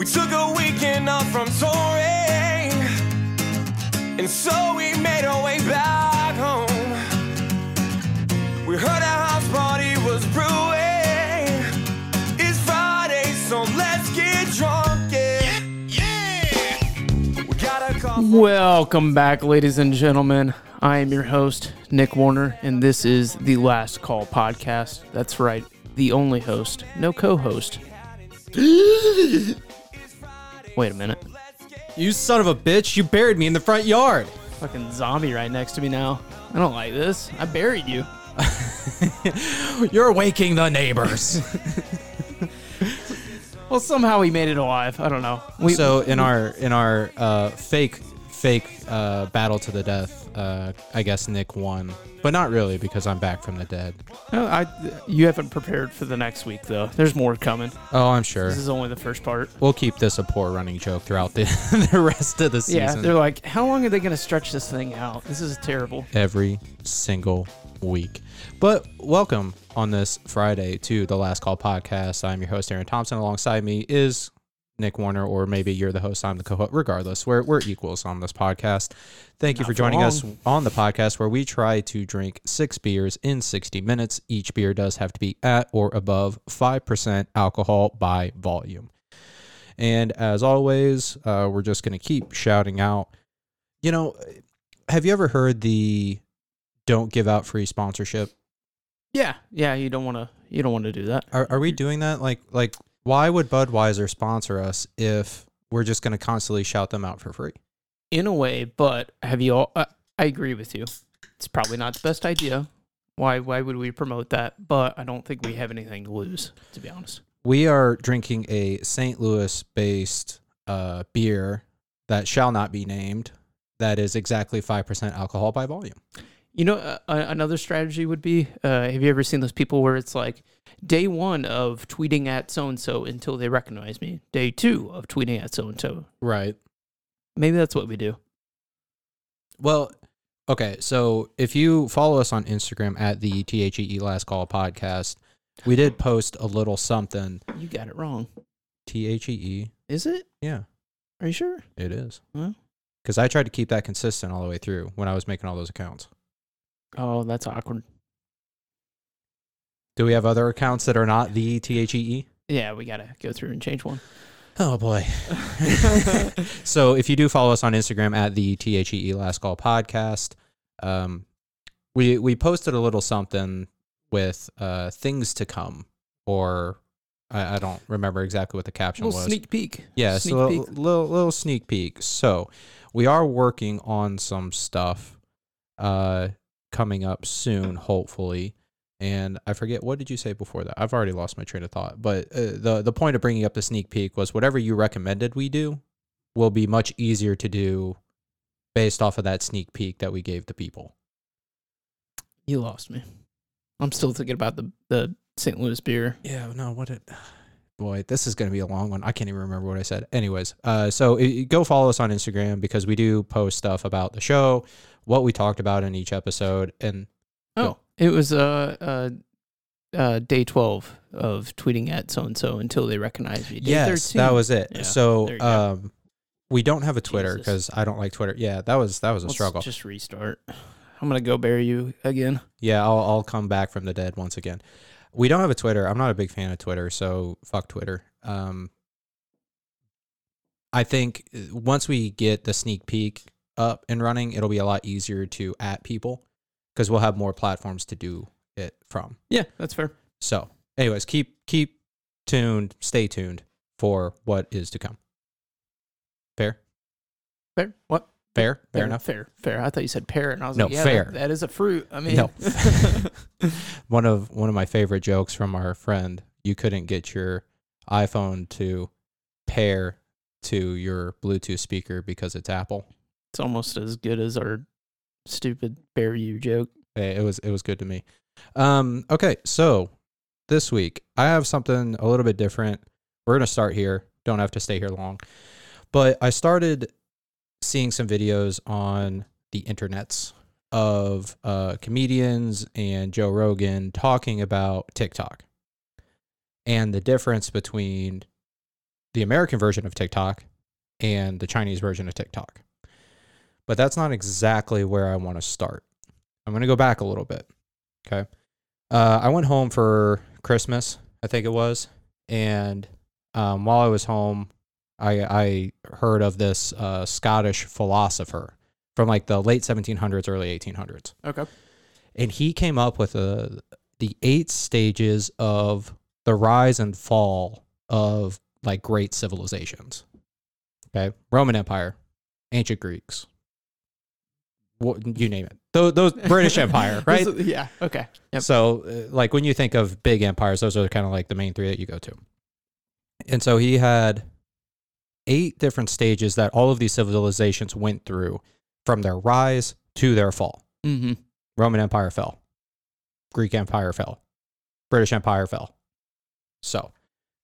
We took a weekend off from touring, and so we made our way back home. We heard a house party was brewing. It's Friday, so let's get drunk, yeah. Yeah. We got a call. Welcome back, ladies and gentlemen. I am your host, Nick Warner, and this is the Last Call podcast. That's right, the only host, no co host. Wait a minute. You son of a bitch, you buried me in the front yard. Fucking zombie right next to me now. I don't like this. I buried you. You're waking the neighbors. Well, somehow we made it alive. I don't know. We, so in our in our uh, fake fake uh, battle to the death, uh, I guess Nick won, but not really because I'm back from the dead. No, I, you haven't prepared for the next week, though. There's more coming. Oh, I'm sure. This is only the first part. We'll keep this a poor running joke throughout the the rest of the season. Yeah, they're like, how long are they going to stretch this thing out? This is terrible. every single week. But welcome on this Friday to the Last Call podcast. I'm your host Aaron Thompson. Alongside me is Nick Warner, or maybe you're the host. I'm the co-host. Regardless, we're we're equals on this podcast. Thank you Not for for joining us on the podcast where we try to drink six beers in 60 minutes. Each beer does have to be at or above five percent alcohol by volume. And as always, uh, we're just going to keep shouting out. You know, have you ever heard the "don't give out free sponsorship"? Yeah, yeah. You don't want to. You don't want to do that. Are, are we doing that? Like, like, why would Budweiser sponsor us if we're just going to constantly shout them out for free? in a way, but have you all? Uh, I agree with you. It's probably not the best idea. Why? Why would we promote that? But I don't think we have anything to lose, to be honest. We are drinking a St. Louis-based uh, beer that shall not be named. That is exactly five percent alcohol by volume. You know, uh, another strategy would be: uh, Have you ever seen those people where it's like day one of tweeting at so and so until they recognize me, day two of tweeting at so and so. Right. Maybe that's what we do. Well, okay. So if you follow us on Instagram at the THEE Last Call podcast, we did post a little something. You got it wrong. T H E E. Is it? Yeah, Are you sure? it is. Well. Because I tried to keep that consistent all the way through when I was making all those accounts. Oh, that's awkward. Do we have other accounts that are not the T H E E? Yeah, we gotta go through and change one. Oh boy. so if you do follow us on Instagram at the THEE Last Call Podcast, um, we we posted a little something with uh, things to come, or I, I don't remember exactly what the caption little was. sneak peek. yeah, sneak so a peek. little, little little sneak peek. So we are working on some stuff uh, coming up soon, hopefully. And I forget what did you say before that? I've already lost my train of thought. But uh, the the point of bringing up the sneak peek was whatever you recommended we do will be much easier to do based off of that sneak peek that we gave the people. You lost me. I'm still thinking about the the St. Louis beer. Yeah, no, what it boy, this is going to be a long one. I can't even remember what I said. Anyways, uh, so uh, go follow us on Instagram because we do post stuff about the show, what we talked about in each episode, and Oh, it was uh uh uh day twelve of tweeting at so and so until they recognize me. Day yes, 13. that was it. Yeah, so, there you go. um, we don't have a Twitter because I don't like Twitter. Yeah, that was that was a Let's struggle. Just restart. I'm gonna go bury you again. Yeah, I'll I'll come back from the dead once again. We don't have a Twitter. I'm not a big fan of Twitter, so fuck Twitter. Um, I think uh, once we get the sneak peek up and running, it'll be a lot easier to at people because we'll have more platforms to do it from. Yeah, that's fair. So, anyways, keep keep tuned, stay tuned for what is to come. Fair, Fair. What? fair, fair Fair enough. Fair. Fair. I thought you said pear, and I was No, like, yeah, fair. that- that is a fruit. I mean, No. one of one of my favorite jokes from our friend. You couldn't get your iPhone to pair to your Bluetooth speaker because it's Apple. It's almost as good as our stupid bear you joke. Eh, It was it was good to me. Um, okay, so this week I have something a little bit different. We're gonna start here. Don't have to stay here long, but I started seeing some videos on the internets of uh, comedians and Joe Rogan talking about TikTok and the difference between the American version of TikTok and the Chinese version of TikTok. But that's not exactly where I want to start. I'm going to go back a little bit. Okay. Uh, I went home for Christmas, I think it was. And um, while I was home, I, I heard of this uh, Scottish philosopher from like the late 1700s, early 1800s. Okay. And he came up with a, the eight stages of the rise and fall of like great civilizations. Okay. Roman Empire, ancient Greeks, what, you name it. Those, those British Empire, right? yeah. Okay. Yep. So, uh, like when you think of big empires, those are kind of like the main three that you go to. And so he had eight different stages that all of these civilizations went through from their rise to their fall. Mm-hmm. Roman Empire fell, Greek Empire fell, British Empire fell. So,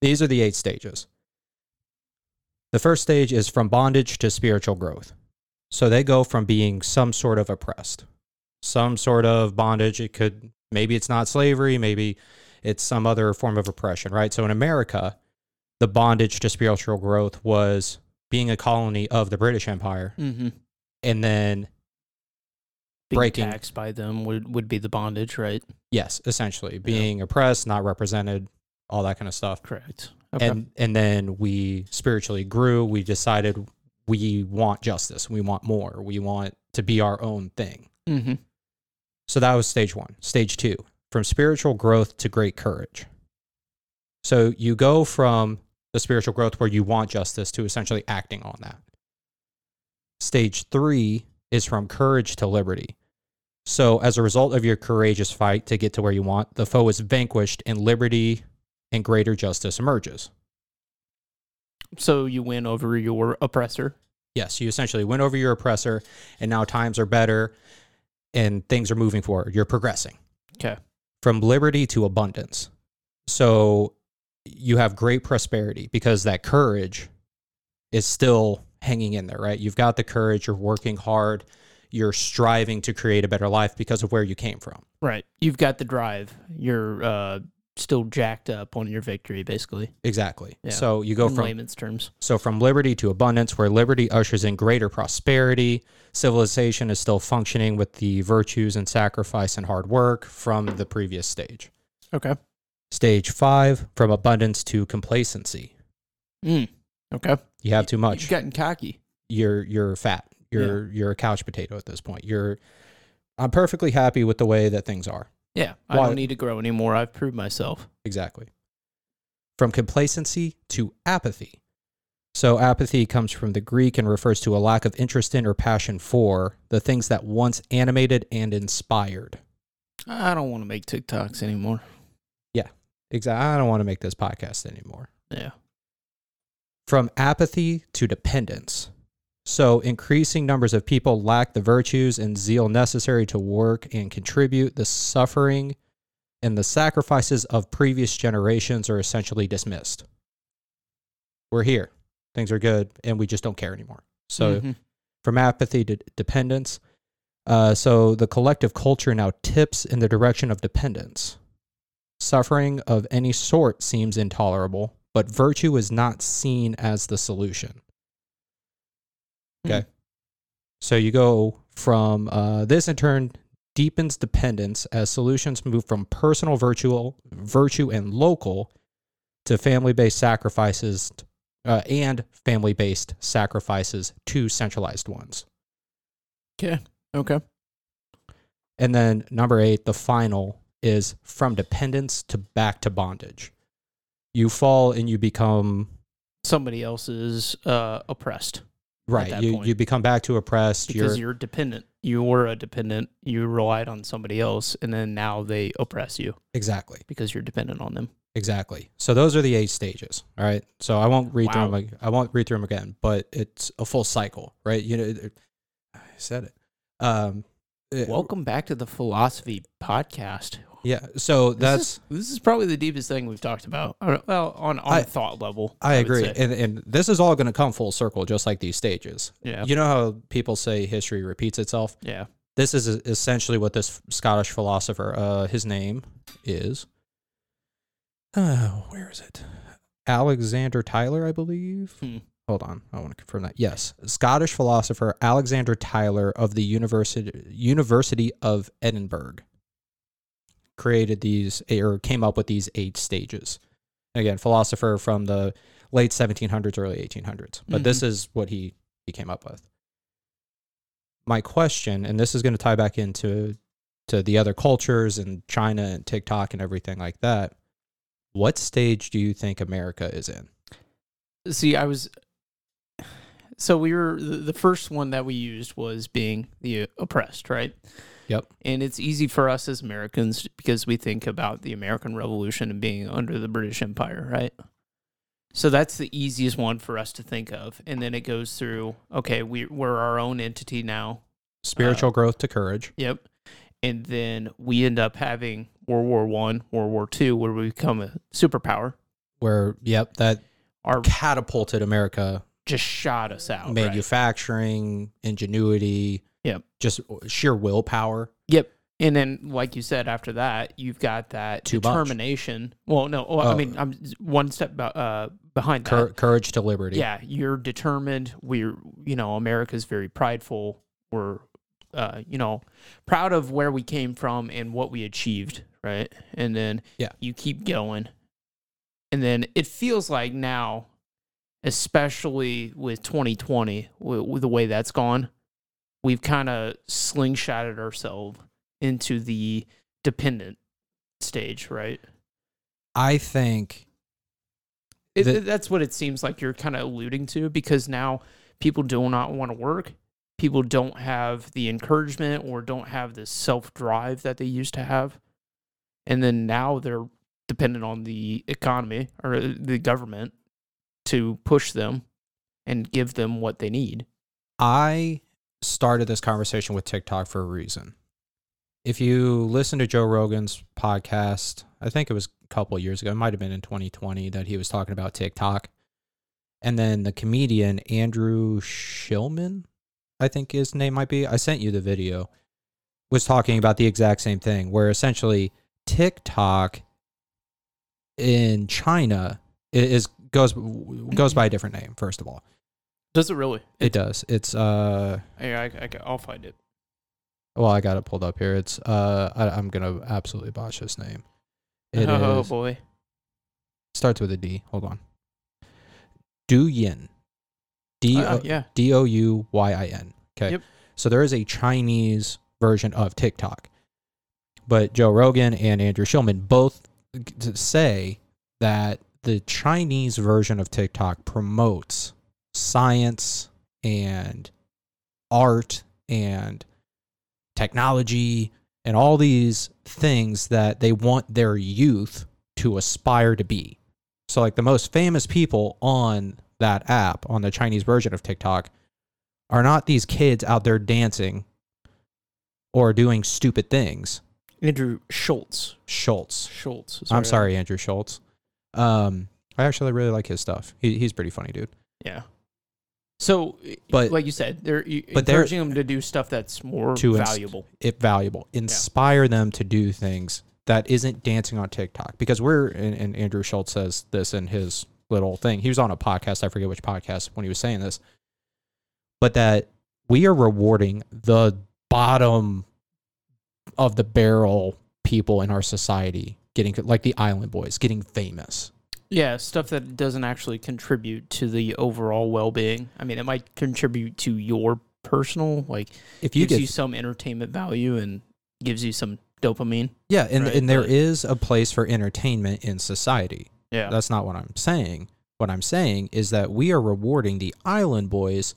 these are the eight stages. The first stage is from bondage to spiritual growth. So they go from being some sort of oppressed, some sort of bondage. It could, maybe it's not slavery, maybe it's some other form of oppression, right? So in America, the bondage to spiritual growth was being a colony of the British Empire Mm-hmm. and then, Being Breaking- taxed by them would, would be the bondage, right? yes, essentially being oppressed, not represented, all that kind of stuff. Correct. Okay. And, and then we spiritually grew. We decided we want justice. We want more. We want to be our own thing. mm-hmm. So that was stage one. Stage two, from spiritual growth to great courage. So you go from the spiritual growth where you want justice to essentially acting on that. Stage three is from courage to liberty. So as a result of your courageous fight to get to where you want, the foe is vanquished and liberty and greater justice emerges. So you win over your oppressor. Yes, you essentially win over your oppressor, and now times are better and things are moving forward. You're progressing. Okay. from liberty to abundance. So you have great prosperity because that courage is still hanging in there, right? You've got the courage, you're working hard, you're striving to create a better life because of where you came from. Right. You've got the drive. You're uh, still jacked up on your victory, basically. Exactly. Yeah. So you go in from layman's terms. so from liberty to abundance where liberty ushers in greater prosperity, civilization is still functioning with the virtues and sacrifice and hard work from the previous stage. Okay. Stage 5 from abundance to complacency. Mm. Okay. You have too much. You're getting cocky. you're you're fat. You're you're a couch potato at this point. You're I'm perfectly happy with the way that things are. Yeah. I Why- don't need to grow anymore. I've proved myself. Exactly. From complacency to apathy. So apathy comes from the Greek and refers to a lack of interest in or passion for the things that once animated and inspired. I don't want to make TikToks anymore. Yeah, exactly. I don't want to make this podcast anymore. Yeah. from apathy to dependence. So, increasing numbers of people lack the virtues and zeal necessary to work and contribute. The suffering and the sacrifices of previous generations are essentially dismissed. We're here, things are good, and we just don't care anymore. So, Mhm. from apathy to dependence. Uh, so the collective culture now tips in the direction of dependence. Suffering of any sort seems intolerable, but virtue is not seen as the solution. Okay. So you go from uh, this in turn deepens dependence as solutions move from personal virtue, virtue and local to family-based sacrifices uh, and family-based sacrifices to centralized ones. Okay. Okay. And then number eight, the final is from dependence to back to bondage. You fall and you become Somebody else's uh, oppressed right. You point. you become back to oppressed. because You're you're dependent. You were a dependent. You relied on somebody else, and then now they oppress you exactly because you're dependent on them. exactly. So those are the eight stages. All right. So I won't read through them. I won't read through them again. But it's a full cycle, right? You know, I said it. Um, it- Welcome back to the philosophy podcast. Yeah. So This that's is, this is probably the deepest thing we've talked about. Well, on on I- a thought level, I would agree, and and this is all going to come full circle, just like these stages. yeah, You know how people say history repeats itself. yeah. this is essentially what this Scottish philosopher, uh, his name is, uh, where is it? Alexander Tyler, I believe. Hmm. Hold on, I want to confirm that. Yes, Scottish philosopher Alexander Tyler of the University University of Edinburgh created these eh, or came up with these eight stages. Again, philosopher from the late 1700s, early 1800s. But this mm-hmm. is what he he came up with. My question, and this is going to tie back into to the other cultures and China and TikTok and everything like that. What stage do you think America is in? See, I was. So we were the first one that we used was being the oppressed, right? Yep. And it's easy for us as Americans because we think about the American Revolution and being under the British Empire, right? So that's the easiest one for us to think of. And then it goes through, okay, we, we're our own entity now. Spiritual uh, growth to courage. Yep. And then we end up having World War One, World War Two, where we become a superpower. Where, yep, that Our catapulted America just shot us out. right? manufacturing, ingenuity, Yep. just sheer willpower. Yep. And then, like you said, after that, you've got that Too much. determination. Well, no, well, I Oh. mean, I'm one step be- uh, behind that. Cour- courage to liberty. Yeah, you're determined. We're, you know, America's very prideful. We're, uh, you know, proud of where we came from and what we achieved, right? And then, Yeah. you keep going. And then it feels like now, especially with 2020, with, with the way that's gone, we've kind of slingshotted ourselves into the dependent stage, right? I think It, that's what it seems like you're kind of alluding to because now people do not want to work. People don't have the encouragement or don't have the self drive that they used to have. And then now they're dependent on the economy or uh, the government to push them and give them what they need. I started this conversation with TikTok for a reason. If you listen to Joe Rogan's podcast, I think it was a couple years ago, it might have been in 2020 that he was talking about TikTok. And then the comedian Andrew Schillman, I think his name might be, I sent you the video, was talking about the exact same thing, where essentially TikTok in China is goes goes by a different name, first of all. Does it really? It does. It's uh Yeah, I, I, I'll find it. Well, I got it pulled up here. It's uh, I, I'm gonna absolutely botch this name. It oh is- boy. starts with a D. Hold on. Douyin. D Uh, yeah. D O U Y I N. Okay. Yep. So there is a Chinese version of TikTok, but Joe Rogan and Andrew Schillman both say that the Chinese version of TikTok promotes science and art and technology and all these things that they want their youth to aspire to be. So, like the most famous people on that app, on the Chinese version of TikTok, are not these kids out there dancing or doing stupid things. Andrew Schultz. Schultz. Schultz. I'm sorry, Andrew Schultz. Um, I actually really like his stuff. He, he's pretty funny, dude. Yeah. So, But- like you said, they're you- but they're- encouraging them to do stuff that's more To valuable. It valuable. Inspire them to do things that isn't dancing on TikTok because we're and, and Andrew Schultz says this in his little thing. He was on a podcast. I forget which podcast when he was saying this, but that we are rewarding the bottom of the barrel people in our society getting like the Island Boys getting famous. Yeah, stuff that doesn't actually contribute to the overall well-being. I mean, it might contribute to your personal, like If you gives get you some entertainment value and gives you some dopamine. yeah, and right, and there but- is a place for entertainment in society. Yeah. That's not what I'm saying. What I'm saying is that we are rewarding the Island Boys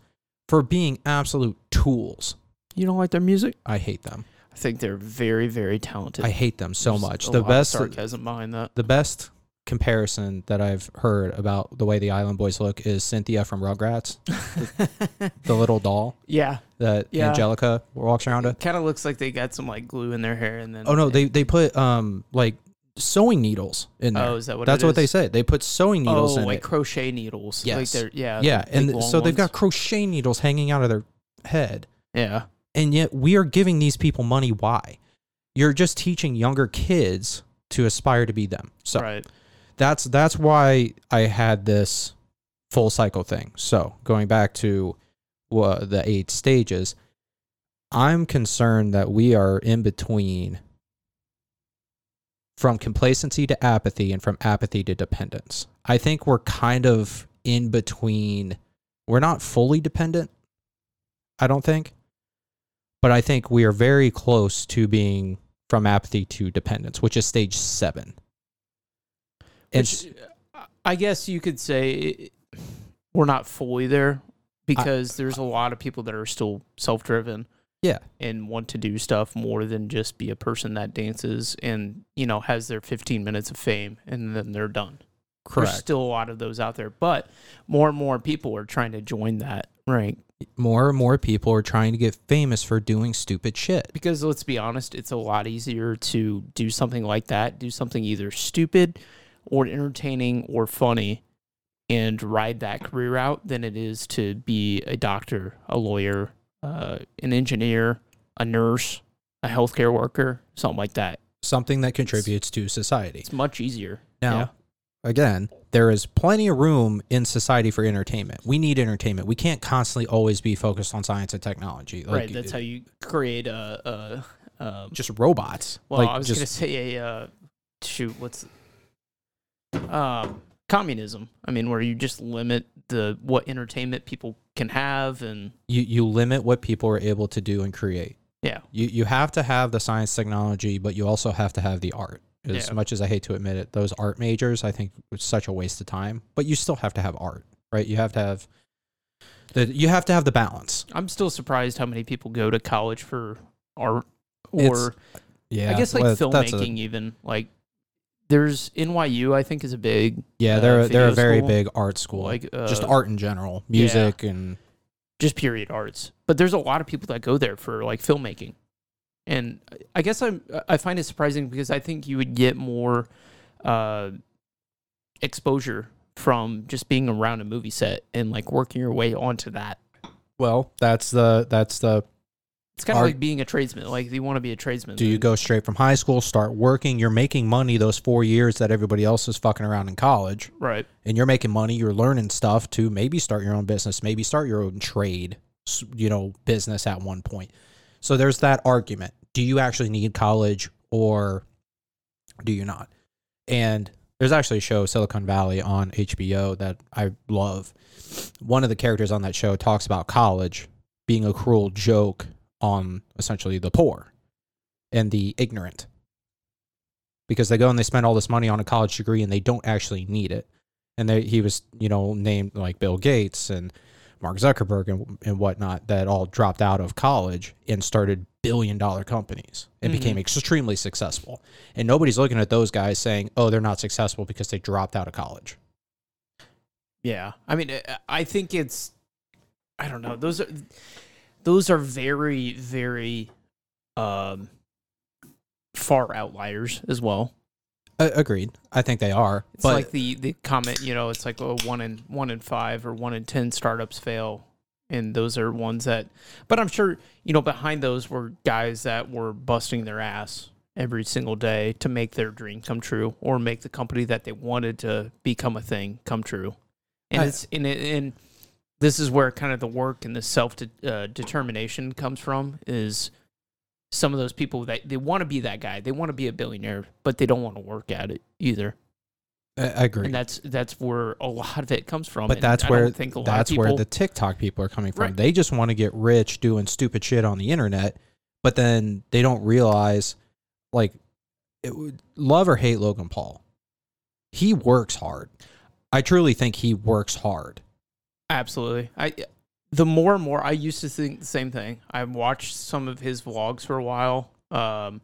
for being absolute tools. you don't like their music? I hate them. I think they're very, very talented. I hate them so There's much. a The best sarcasm behind that. the best comparison that I've heard about the way the Island Boys look is Cynthia from Rugrats, the little doll yeah, that Yeah. Angelica walks around with. kind of looks like they got some like glue in their hair and then. Oh no, they they put um like sewing needles in there. Oh, is that what? That's it what they is? say. They put sewing needles oh, in like it. crochet needles. Like Yes. they're yeah. Yeah, the and so they've got crochet needles hanging out of their head. yeah. and yet we are giving these people money why you're just teaching younger kids to aspire to be them so right. That's that's why I had this full cycle thing. So going back to uh, the eight stages, I'm concerned that we are in between from complacency to apathy and from apathy to dependence. I think we're kind of in between. We're not fully dependent, I don't think. But I think we are very close to being from apathy to dependence, which is stage seven. And Which, I guess you could say we're not fully there because there's a lot of people that are still self-driven yeah, and want to do stuff more than just be a person that dances and you know has their 15 minutes of fame and then they're done. There's still a lot of those out there, but more and more people are trying to join that rank More and more people are trying to get famous for doing stupid shit. because let's be honest, it's a lot easier to do something like that, do something either stupid or entertaining or funny and ride that career out than it is to be a doctor, a lawyer, uh, an engineer, a nurse, a healthcare worker, something like that. Something that contributes to society. It's much easier. Now, Yeah. again, there is plenty of room in society for entertainment. We need entertainment. We can't constantly always be focused on science and technology. Like, right. That's how you create a, a um, just robots. Well, like I was just gonna say a uh, shoot. What's um, communism? I mean, where you just limit the what entertainment people can have, and you you limit what people are able to do and create. yeah, You you have to have the science technology, but you also have to have the art. As Yeah. much as I hate to admit it, those art majors I think was such a waste of time. But you still have to have art, right? You have to have the you have to have the balance. I'm still surprised how many people go to college for art It's- or Yeah, I guess like well, that's a- filmmaking. even like there's NYU. I think is a big yeah, uh, they're they're a very school, big art school. like uh, just art in general, music and just period arts. But there's a lot of people that go there for like filmmaking. And I guess I'm I find it surprising because I think you would get more uh exposure from just being around a movie set and like working your way onto that. well, that's the that's the It's kind of Are- like being a tradesman. Like you want to be a tradesman. do you go straight from high school, start working, you're making money those 4 years that everybody else is fucking around in college. right? and you're making money, you're learning stuff to maybe start your own business, maybe start your own trade, you know, business at one point. So there's that argument. Do you actually need college or do you not? And there's actually a show, Silicon Valley, on HBO that I love. One of the characters on that show talks about college being a cruel joke on essentially the poor and the ignorant because they go and they spend all this money on a college degree and they don't actually need it and they, he was you know named like Bill Gates and Mark Zuckerberg and, and whatnot that all dropped out of college and started billion dollar companies and mm-hmm. became extremely successful. And nobody's looking at those guys saying, "Oh, they're not successful because they dropped out of college." Yeah. I mean, I think it's I don't know. Those are those are very very um far outliers as well. Uh, agreed. I think they are. It's but like the the comment, you know, it's like oh, one in one in five or one in ten startups fail, and those are ones that. But I'm sure you know behind those were guys that were busting their ass every single day to make their dream come true or make the company that they wanted to become a thing come true. And I- it's and it, and this is where kind of the work and the self de- uh, determination comes from is some of those people that they want to be that guy they want to be a billionaire but they don't want to work at it either I I agree. and that's that's where a lot of it comes from. but and that's I where don't think a lot that's of people, where the TikTok people are coming from. Right. They just want to get rich doing stupid shit on the internet, but then they don't realize, like, it, would- love or hate Logan Paul, he works hard. I truly think he works hard. Absolutely. I the more and more I used to think the same thing. I've watched some of his vlogs for a while. Um,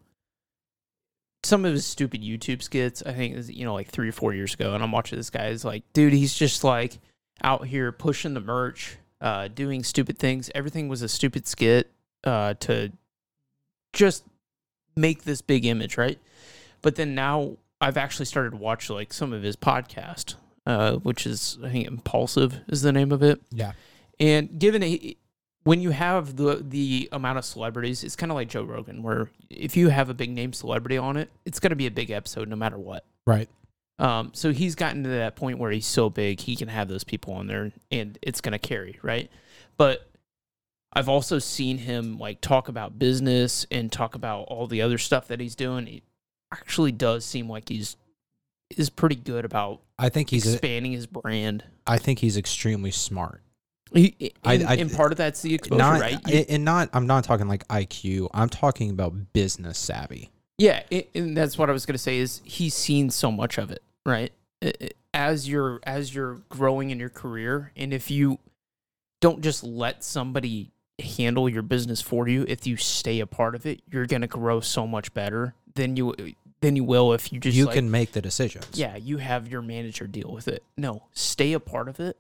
some of his stupid YouTube skits. I think was, you know like three or four years ago, and I'm watching this guy. Is like, dude, he's just like out here pushing the merch, uh, doing stupid things. Everything was a stupid skit uh, to just make this big image, right? But then now I've actually started to watch like some of his podcast, uh, which is I think Impulsive is the name of it. Yeah. And given a, when you have the the amount of celebrities, it's kind of like Joe Rogan, where if you have a big name celebrity on it, it's going to be a big episode no matter what. Right. Um, so he's gotten to that point where he's so big he can have those people on there and it's gonna carry, right? But I've also seen him like talk about business and talk about all the other stuff that he's doing. He actually does seem like he's is pretty good about I think he's. A, expanding his brand. I think he's extremely smart. He, and, I- and part of that's the exposure, Not right? You- and- not. I'm not talking like IQ. I'm talking about business savvy. Yeah, and that's what I was gonna say. Is he's seen so much of it, right? As you're as you're growing in your career, and if you don't just let somebody handle your business for you, if you stay a part of it, you're gonna grow so much better than you than you will if you just you like, can make the decisions. yeah you have your manager deal with it. No, stay a part of it,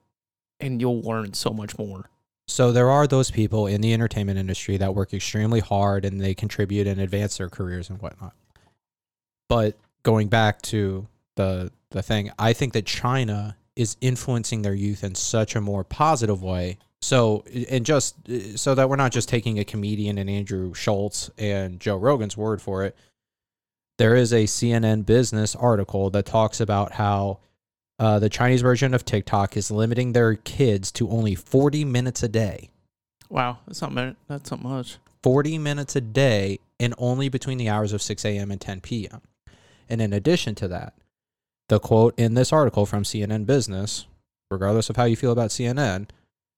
and you'll learn so much more. So there are those people in the entertainment industry that work extremely hard and they contribute and advance their careers and whatnot. But going back to the the thing, I think that China is influencing their youth in such a more positive way. So and just so that we're not just taking a comedian and Andrew Schultz and Joe Rogan's word for it. There is a CNN business article that talks about how uh, the Chinese version of TikTok is limiting their kids to only 40 minutes a day. Wow, that's not that's not much. 40 minutes a day and only between the hours of 6 a.m. and 10 p.m. And in addition to that, the quote in this article from CNN Business, regardless of how you feel about CNN,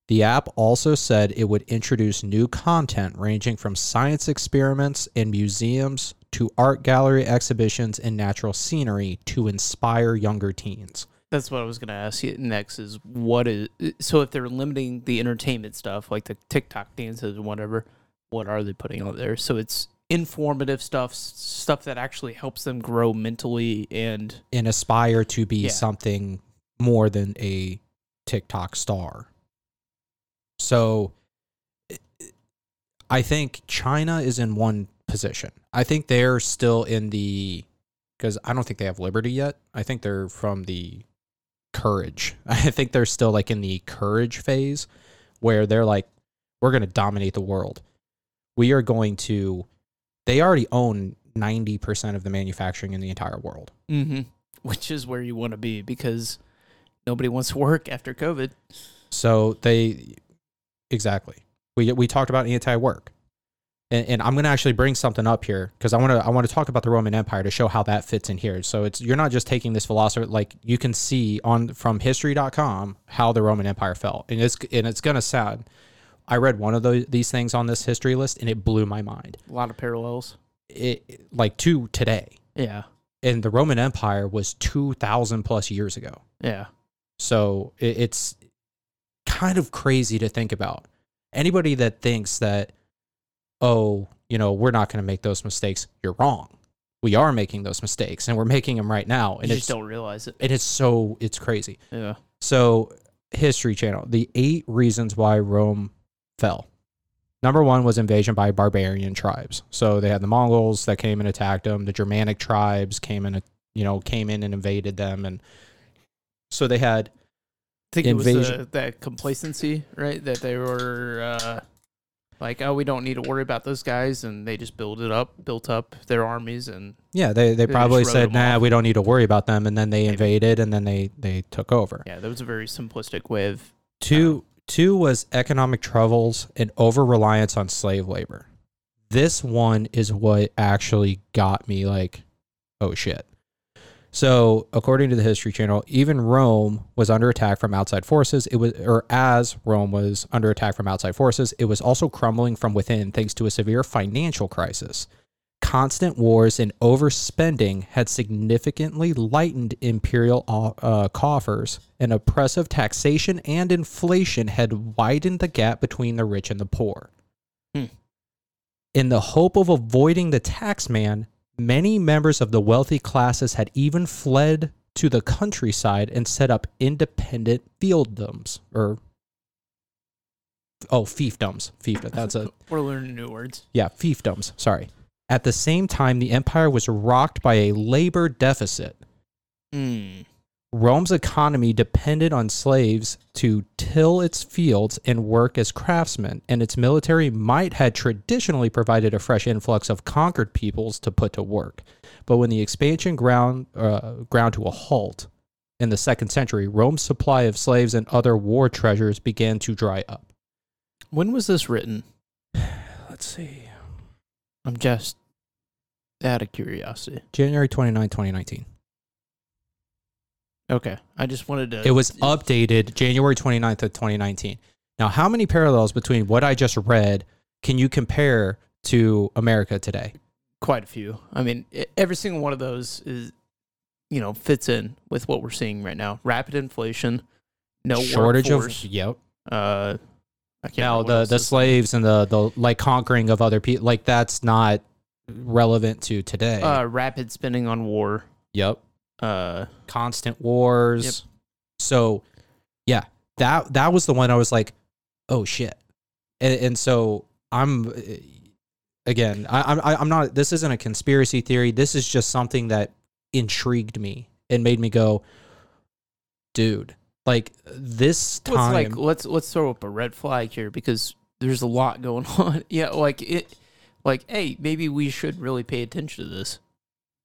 the app also said it would introduce new content ranging from science experiments in museums to art gallery exhibitions and natural scenery to inspire younger teens. That's what I was gonna ask you next. Is what is so if they're limiting the entertainment stuff like the TikTok dances and whatever, what are they putting out there? So it's informative stuff, stuff that actually helps them grow mentally and and aspire to be Yeah. something more than a TikTok star. So I think China is in one position. I think they're still in the because I don't think they have liberty yet. I think they're from the courage. I think they're still like in the courage phase where they're like, we're going to dominate the world. We are going to, they already own 90% of the manufacturing in the entire world. mm-hmm. which is where you want to be because nobody wants to work after COVID. So they exactly. We we talked about anti-work. And, and I'm going to actually bring something up here because I want to I want to talk about the Roman Empire to show how that fits in here. So it's you're not just taking this philosopher like you can see on from history.com how the Roman Empire fell. And it's and it's going to sound I read one of those these things on this history list and it blew my mind. A lot of parallels. It like to today. Yeah, And the Roman Empire was 2000 plus years ago. yeah, So it, it's kind of crazy to think about. Anybody that thinks that, oh, you know, we're not going to make those mistakes, you're wrong. We are making those mistakes, and we're making them right now, and you just don't realize it. and it's so it's crazy. Yeah, So, History Channel, the eight reasons why Rome fell. Number one was invasion by barbarian tribes. So they had the Mongols that came and attacked them. The Germanic tribes came and you know came in and invaded them, and so they had I think it was the, that complacency, right? That they were uh, like, oh, we don't need to worry about those guys, and they just built it up, built up their armies, and Yeah, they, they just probably said, nah, off. we don't need to worry about them. And then they Maybe. invaded and then they, they took over. yeah, that was a very simplistic way of Two, two was economic troubles and over reliance on slave labor. This one is what actually got me like, oh shit. So, according to the History Channel, even Rome was under attack from outside forces. It was, or as Rome was under attack from outside forces, it was also crumbling from within thanks to a severe financial crisis. Constant wars and overspending had significantly lightened imperial uh, coffers, and oppressive taxation and inflation had widened the gap between the rich and the poor. Hmm. In the hope of avoiding the tax man, many members of the wealthy classes had even fled to the countryside and set up independent fiefdoms or oh fiefdoms fiefdom that's a we're learning new words. yeah, fiefdoms. Sorry. At the same time, the empire was rocked by a labor deficit. Mm. Rome's economy depended on slaves to till its fields and work as craftsmen, and its military might had traditionally provided a fresh influx of conquered peoples to put to work. But when the expansion ground uh, ground to a halt in the second century, Rome's supply of slaves and other war treasures began to dry up. When was this written? Let's see. I'm just out of curiosity. January 29, 2019. Okay. I just wanted to. It was updated January 29th of 2019. Now, how many parallels between what I just read can you compare to America today? quite a few. I mean, every single one of those is, you know, fits in with what we're seeing right now. Rapid inflation, no Shortage workforce. of yep. uh, I can't Now the the slaves and the the like conquering of other people like that's not relevant to today. uh, rapid spending on war. yep. Uh, Constant wars. So, yeah, that that was the one I was like, oh shit, and, and so I'm again, I, I'm I- I'm not. This isn't a conspiracy theory. This is just something that intrigued me and made me go, dude, like this let's time. like let's let's throw up a red flag here because there's a lot going on. yeah, like it, like hey, maybe we should really pay attention to this.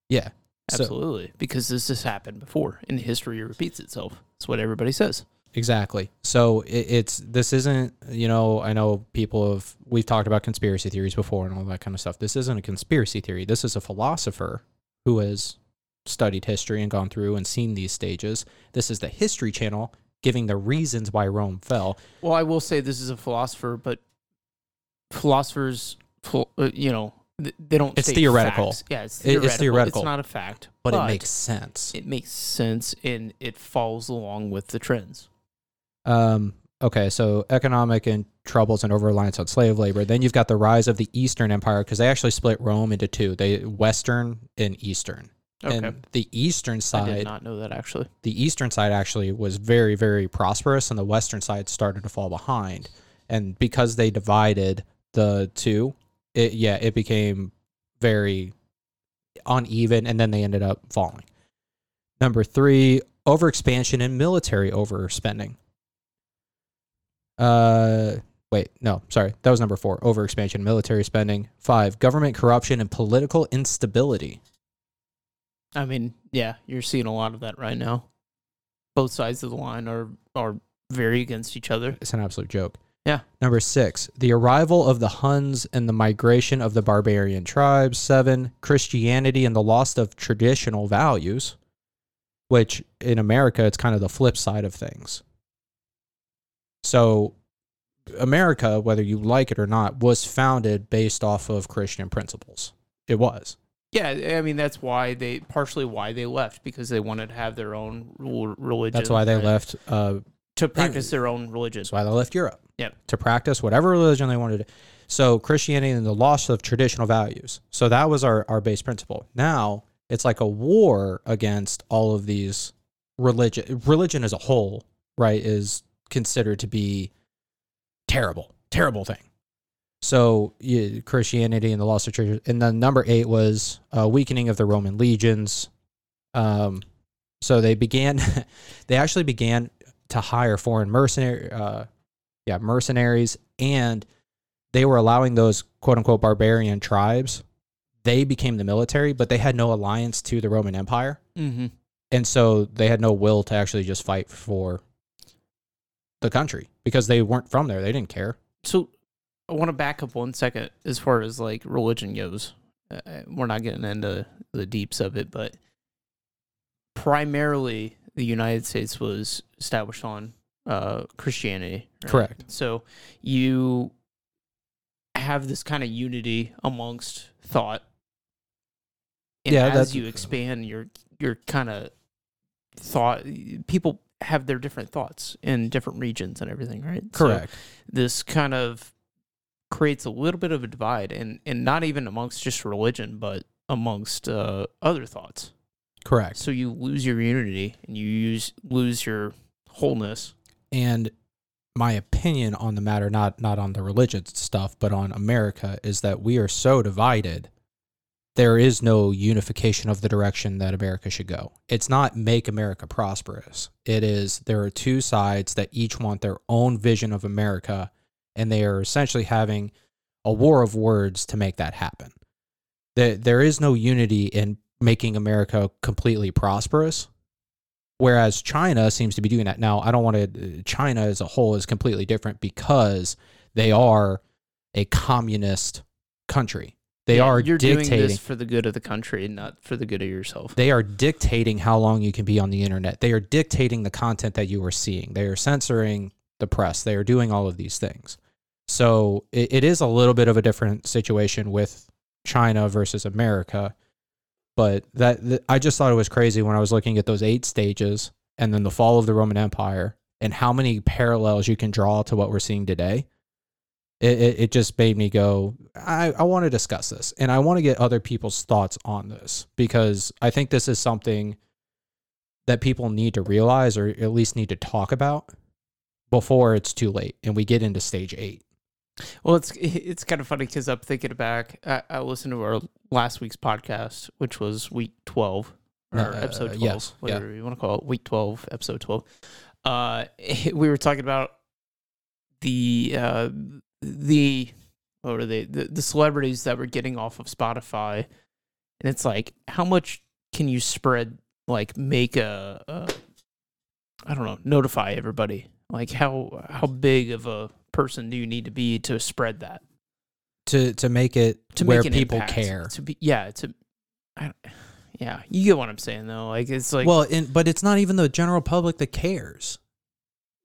yeah, So- Absolutely, because this has happened before, and history repeats itself. That's what everybody says. Exactly. So it, it's this isn't you know I know people have we've talked about conspiracy theories before and all that kind of stuff. This isn't a conspiracy theory. This is a philosopher who has studied history and gone through and seen these stages. This is the History Channel giving the reasons why Rome fell. Well, I will say this is a philosopher, but philosophers, uh, you know, they don't. It's theoretical. facts. Yeah, it's It- it's theoretical. theoretical. It's not a fact, But, it makes sense. it makes sense and it falls along with the trends. Um, okay, so economic and troubles and over reliance on slave labor. Then you've got the rise of the Eastern Empire because they actually split Rome into two: they Western and Eastern. Okay, And the Eastern side I did not know that actually. the eastern side actually was very very prosperous and the western side started to fall behind and because they divided the two it yeah it became very uneven and then they ended up falling number three overexpansion and military overspending uh wait no sorry that was number four overexpansion military spending five government corruption and political instability I mean, yeah, you're seeing a lot of that right now. Both sides of the line are are very against each other. It's an absolute joke. Yeah. Number six, the arrival of the Huns and the migration of the barbarian tribes. Seven, Christianity and the loss of traditional values, which in America, it's kind of the flip side of things. So, America, whether you like it or not, was founded based off of Christian principles. It was. Yeah, I mean that's why they partially why they left because they wanted to have their own religion. That's why they left. Uh, to practice their own religion. That's why they left Europe. Yep. To practice whatever religion they wanted. So Christianity and the loss of traditional values. So that was our, our base principle. Now it's like a war against all of these religion religion as a whole, right, is considered to be terrible. Terrible thing. So Christianity and the loss of churches. And then number eight was uh, weakening of the Roman legions. Um, so they began, they actually began to hire foreign mercenary, uh, yeah, mercenaries, and they were allowing those quote unquote barbarian tribes. They became the military, but they had no alliance to the Roman Empire, Mm-hmm. and so they had no will to actually just fight for the country because they weren't from there. They didn't care. So I want to back up one second as far as like religion goes. Uh, we're not getting into the deeps of it, but primarily the United States was established on uh, Christianity. right? Correct. So you have this kind of unity amongst thought. And Yeah, as you expand your your kind of thought, people have their different thoughts in different regions and everything, right? So Correct. this kind of creates a little bit of a divide, and and not even amongst just religion, but amongst uh, other thoughts. Correct. So you lose your unity and you use lose your wholeness. And my opinion on the matter, not not on the religious stuff, but on America, is that we are so divided there is no unification of the direction that America should go. It's not make America prosperous. It is there are two sides that each want their own vision of America, and they are essentially having a war of words to make that happen. There, there is no unity in making America completely prosperous. Whereas China seems to be doing that. Now, I don't want to, uh, China as a whole is completely different because they are a communist country. They Yeah, are you're dictating. doing this for the good of the country, not for the good of yourself. They are dictating how long you can be on the internet. They are dictating the content that you are seeing. They are censoring the press. They are doing all of these things. So it, it is a little bit of a different situation with China versus America. But that, I just thought it was crazy when I was looking at those eight stages and then the fall of the Roman Empire and how many parallels you can draw to what we're seeing today. It, it, it just made me go, I, I want to discuss this and I want to get other people's thoughts on this because I think this is something that people need to realize or at least need to talk about before it's too late and we get into stage eight. Well, it's it's kind of funny because I'm thinking back. I, I listened to our last week's podcast, which was week twelve or Uh, episode twelve, yes, yeah. whatever you want to call it, week twelve, episode twelve. Uh, we were talking about the uh, the what are they the, the celebrities that were getting off of Spotify, and it's like how much can you spread like make a, a I don't know notify everybody like how how big of a person do you need to be to spread that To to make it to where make people impact, care. to be yeah to I, yeah you get what I'm saying though like it's like well, in, but it's not even the general public that cares.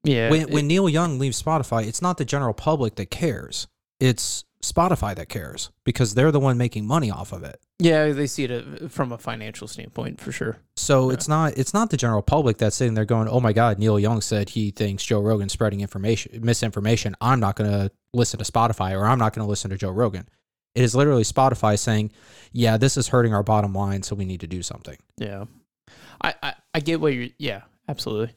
yeah when it- when Neil Young leaves Spotify, it's not the general public that cares. It's Spotify that cares because they're the one making money off of it. yeah they see it uh, from a financial standpoint for sure So Yeah. it's not it's not the general public that's sitting there going, "Oh my God, Neil Young said he thinks Joe Rogan's spreading information misinformation. I'm not going to listen to Spotify or I'm not going to listen to Joe Rogan." It is literally Spotify saying, "Yeah, this is hurting our bottom line, so we need to do something." yeah I I, I get what you're yeah absolutely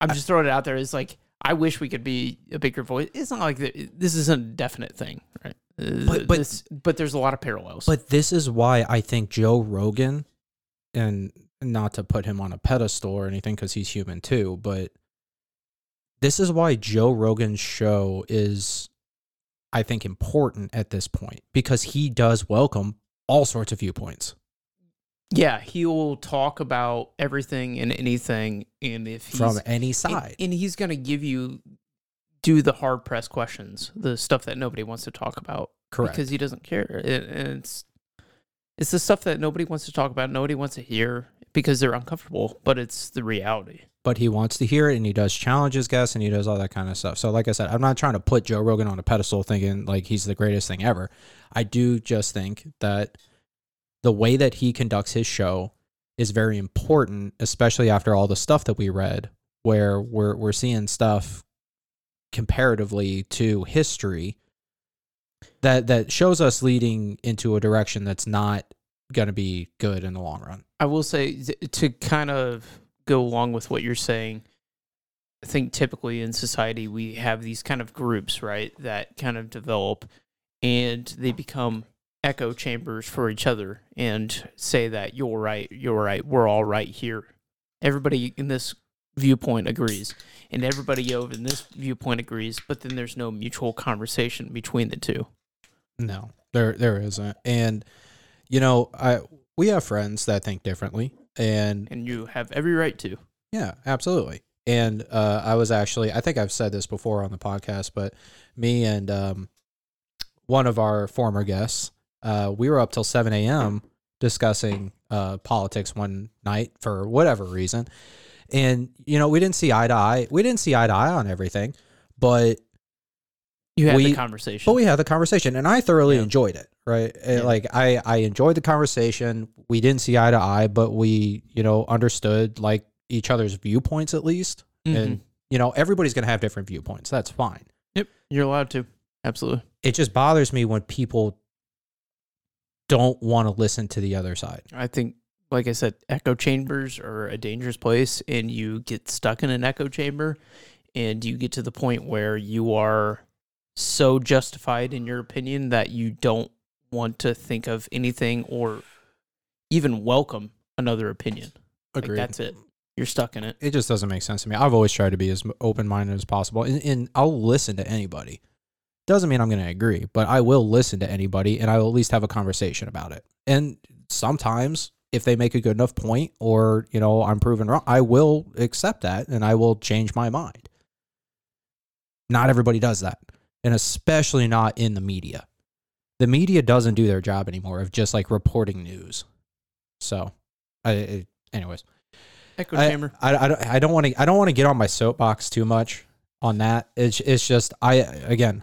I'm just throwing it out there it's like I wish we could be a bigger voice. It's not like the, this isn't a definite thing right? Uh, But- but- this, but there's a lot of parallels. But this is why I think Joe Rogan, and not to put him on a pedestal or anything because he's human too, but this is why Joe Rogan's show is, I think, important at this point because he does welcome all sorts of viewpoints. Yeah, he will talk about everything and anything, and if he's, from any side. and, he's gonna give you do the hard press questions, the stuff that nobody wants to talk about, Correct. because he doesn't care, and, and it's it's the stuff that nobody wants to talk about, nobody wants to hear because they're uncomfortable, but it's the reality. but he wants to hear it and he does challenges guests and he does all that kind of stuff. So like I said, I'm not trying to put Joe Rogan on a pedestal thinking like he's the greatest thing ever. I do just think that the way that he conducts his show is very important, especially after all the stuff that we read where we're we're seeing stuff comparatively to history that that shows us leading into a direction that's not going to be good in the long run. I will say th- to kind of go along with what you're saying. I think typically in society we have these kind of groups, right, that kind of develop and they become echo chambers for each other and say that you're right, you're right, we're all right here. Everybody in this viewpoint agrees, and everybody over in this viewpoint agrees, but then there's no mutual conversation between the two. No, there there isn't. And you know, I we have friends that think differently, and And you have every right to. yeah, absolutely. And uh, I was actually, I think I've said this before on the podcast, but me and um, one of our former guests, uh, we were up till seven a.m. discussing uh, politics one night for whatever reason, and you know, we didn't see eye to eye. We didn't see eye to eye on everything, but You had We- the conversation. but we had the conversation and I thoroughly Yeah. enjoyed it. Right. Uh, Yeah. Like I, I enjoyed the conversation. We didn't see eye to eye, but we, you know, understood like each other's viewpoints at least. Mhm. And, you know, everybody's going to have different viewpoints. That's fine. Yep, you're allowed to. Absolutely. It just bothers me when people don't want to listen to the other side. I think, like I said, echo chambers are a dangerous place, and you get stuck in an echo chamber, and you get to the point where you are so justified in your opinion that you don't want to think of anything or even welcome another opinion. Like Agreed. that's it. You're stuck in it. it just doesn't make sense to me. I've always tried to be as open minded as possible, and, and I'll listen to anybody. Doesn't mean I'm going to agree, but I will listen to anybody, and I will at least have a conversation about it. And sometimes, if they make a good enough point, or you know I'm proven wrong, I will accept that, and I will change my mind. Not everybody does that, and especially not in the media. The media doesn't do their job anymore of just like reporting news. So, I, I anyways. Echo I, chamber. I, I don't I don't want to I don't want to get on my soapbox too much on that. It's it's just I again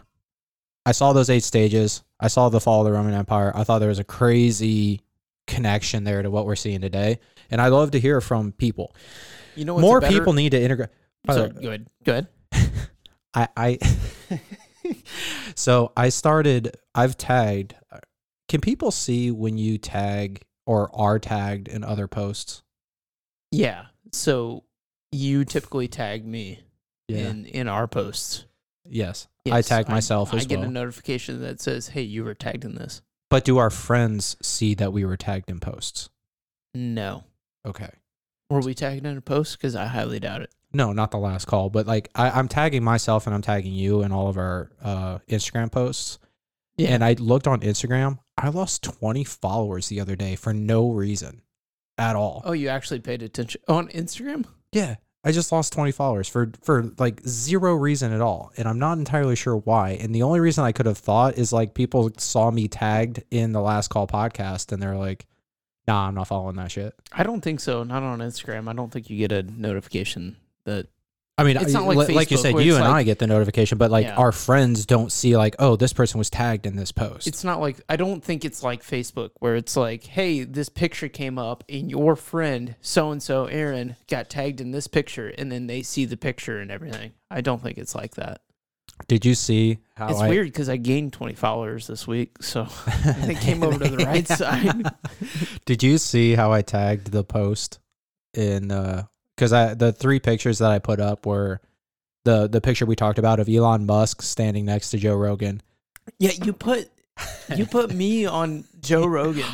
I saw those eight stages. I saw the fall of the Roman Empire. I thought there was a crazy connection there to what we're seeing today, and I'd love to hear from people. You know More better- people need to integrate. by the Sorry, way, go ahead. Go ahead. I I so I started. I've tagged. Can people see when you tag or are tagged in other posts? Yeah. So you typically tag me in in our posts. Yes. I Yes, tag myself I as get well. a notification that says, "Hey, you were tagged in this." But do our friends see that we were tagged in posts? No. Okay. Were we tagged in a post? Because I highly doubt it. No, not the last call, but like I, I'm tagging myself and I'm tagging you in all of our uh, Instagram posts. Yeah. And I looked on Instagram. I lost 20 followers the other day for no reason at all. Oh, you actually paid attention on Instagram? Yeah. I just lost 20 followers for for like zero reason at all. And I'm not entirely sure why. And the only reason I could have thought is like people saw me tagged in the last call podcast and they're like, nah, I'm not following that shit. I don't think so. Not on Instagram. I don't think you get a notification that. I mean, It's not like li- like you said, you and like- I get the notification, but like Yeah. our friends don't see like, oh, this person was tagged in this post. It's not like I don't think it's like Facebook where it's like, hey, this picture came up and your friend so and so Aaron got tagged in this picture, and then they see the picture and everything. I don't think it's like that. Did you see how it's I, weird because I gained twenty followers this week, so they came over to the right side. Did you see how I tagged the post in uh cuz I the three pictures that I put up were the the picture we talked about of Elon Musk standing next to Joe Rogan. Yeah, you put you put me on Joe Rogan,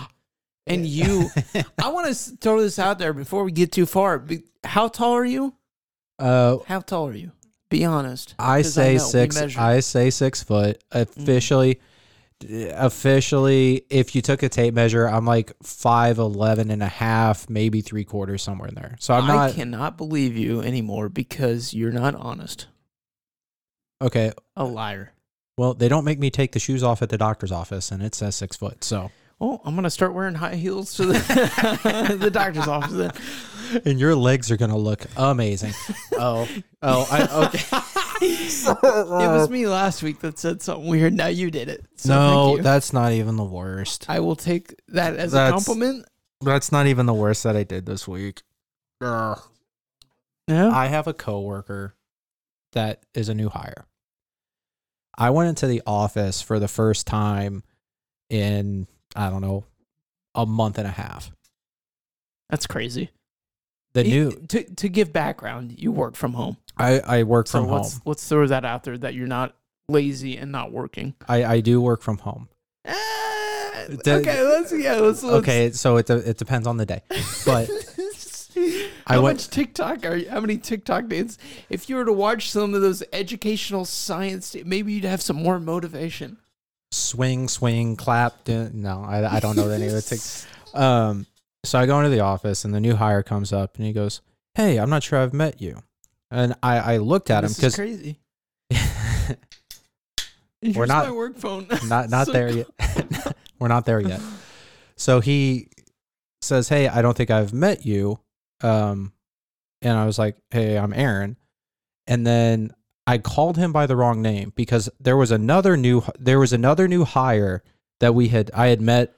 and you. I want to throw this out there before we get too far. How tall are you? Uh How tall are you? Be honest. I say 6. I say 6 foot officially officially if you took a tape measure I'm like 5'11 and a half maybe 3 quarters somewhere in there. So I'm not. I cannot believe you anymore because you're not honest. okay. A liar. Well, they don't make me take the shoes off at the doctor's office, and it says six foot. So, Oh, I'm gonna start wearing high heels to the the doctor's office. Then. and your legs are gonna look amazing. oh, oh, I, okay. it was me last week that said something weird. Now you did it. So no, that's not even the worst. I will take that as a compliment. That's not even the worst that I did this week. Ugh. Yeah. I have a coworker that is a new hire. I went into the office for the first time in I don't know a month and a half. That's crazy. The You- new to to give background, you work from home. I I work So from home. let's let's throw that out there that you're not lazy and not working. I I do work from home. Eh, the- okay, let's yeah, let's, let's Okay, so it it depends on the day. But I how went- much TikTok are you? How many TikTok days? If you were to watch some of those educational science, maybe you'd have some more motivation. Swing, swing, clap. No, I, I don't know any of the tics. Um, so I go into the office and the new hire comes up and he goes, "Hey, I'm not sure I've met you." And I, I looked at him This is because crazy. We're not- my work phone. not not So there cool. yet. We're not there yet. So he says, "Hey, I don't think I've met you." Um, and I was like, "Hey, I'm Aaron." And then I called him by the wrong name because there was another new there was another new hire that we had I had met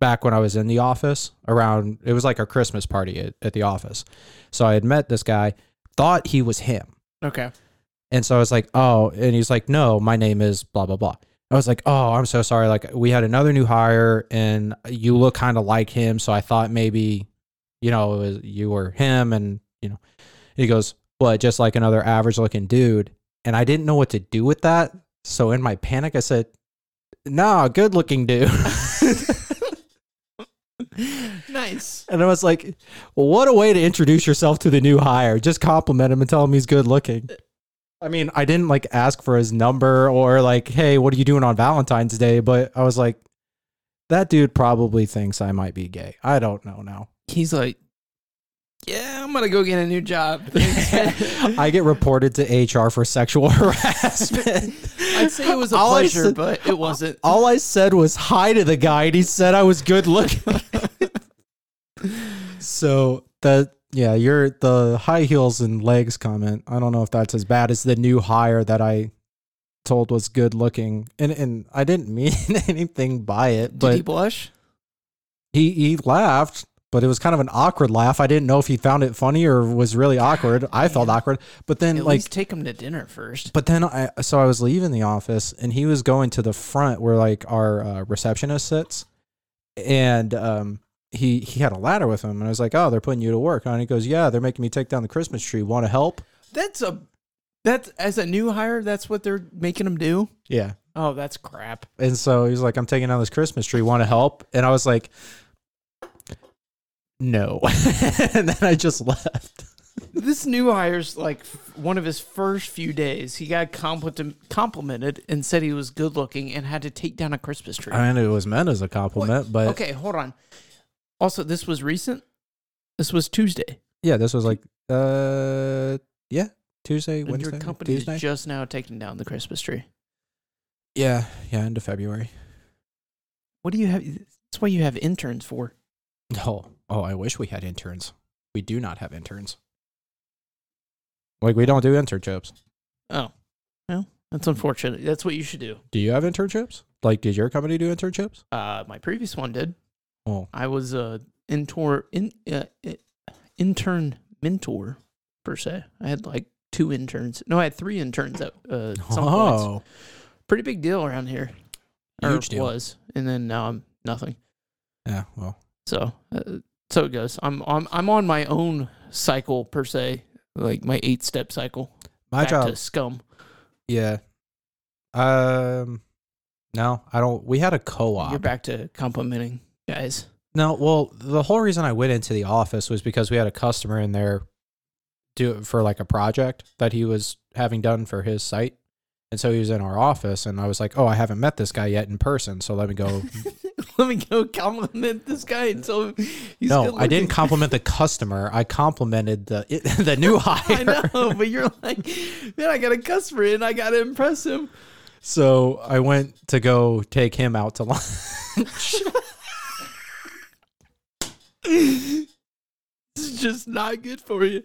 back when I was in the office around it was like a Christmas party at, at the office. So I had met this guy, thought he was him. Okay. And so I was like, oh, and he's like, no, my name is blah, blah, blah. I was like, oh, I'm so sorry. Like, we had another new hire and you look kind of like him. So I thought maybe, you know, it was, you were him. And, you know, he goes, what, just like another average looking dude. And I didn't know what to do with that. So in my panic, I said, nah, good looking dude. nice. and I was like, well, what a way to introduce yourself to the new hire. Just compliment him and tell him he's good looking. I mean, I didn't like ask for his number or like, hey, what are you doing on Valentine's Day? But I was like, that dude probably thinks I might be gay. I don't know now. He's like, yeah, I'm gonna go get a new job. I get reported to HR for sexual harassment. I'd say it was a All pleasure, said- but it wasn't. All I said was hi to the guy, and he said I was good looking. so that yeah, you're the high heels and legs comment. I don't know if that's as bad as the new hire that I told was good looking, and and I didn't mean anything by it, Did but he blush? he he laughed. But it was kind of an awkward laugh. I didn't know if he found it funny or was really awkward. I felt awkward. But then, At like, take him to dinner first. but then I so I was leaving the office and he was going to the front where like our uh, receptionist sits, and um he he had a ladder with him and I was like, oh, they're putting you to work, and he goes, yeah, they're making me take down the Christmas tree. Want to help? That's a that's as a new hire. That's what they're making him do. Yeah. Oh, that's crap. And so he's like, I'm taking down this Christmas tree. Want to help? And I was like, no. and then I just left. This new hire's like f- one of his first few days. He got compliment, complimented and said he was good looking and had to take down a Christmas tree. I mean, it was meant as a compliment, but okay, hold on. Also, this was recent. This was Tuesday. yeah, this was like, uh, yeah, Tuesday, And Wednesday, your company Tuesday. is just now taking down the Christmas tree. Yeah, yeah, end of February. What do you have? That's what you have interns for. Oh, oh, I wish we had interns. We do not have interns. Like we don't do internships. Oh, well, that's unfortunate. That's what you should do. Do you have internships? Like, did your company do internships? Uh, my previous one did. Oh, I was a intern, in, uh, intern mentor per se. I had like two interns. No, I had three interns at uh, some points. oh, Pretty big deal around here. Huge deal. was, and then now I'm nothing. Yeah, well, So, uh, so it goes. I'm I'm I'm on my own cycle per se, like my eight step cycle. my back job. to scum. Yeah. Um, no, I don't. We had a co op. You're back to complimenting guys. No, well, the whole reason I went into the office was because we had a customer in there do it for like a project that he was having done for his site. And so he was in our office and I was like, "Oh, I haven't met this guy yet in person, so let me go." Let me go compliment this guy until he's no, I didn't compliment the customer. I complimented the it, the new hire. I know, but you're like, man, I got a customer and I got to impress him. So I went to go take him out to lunch. This is just not good for you.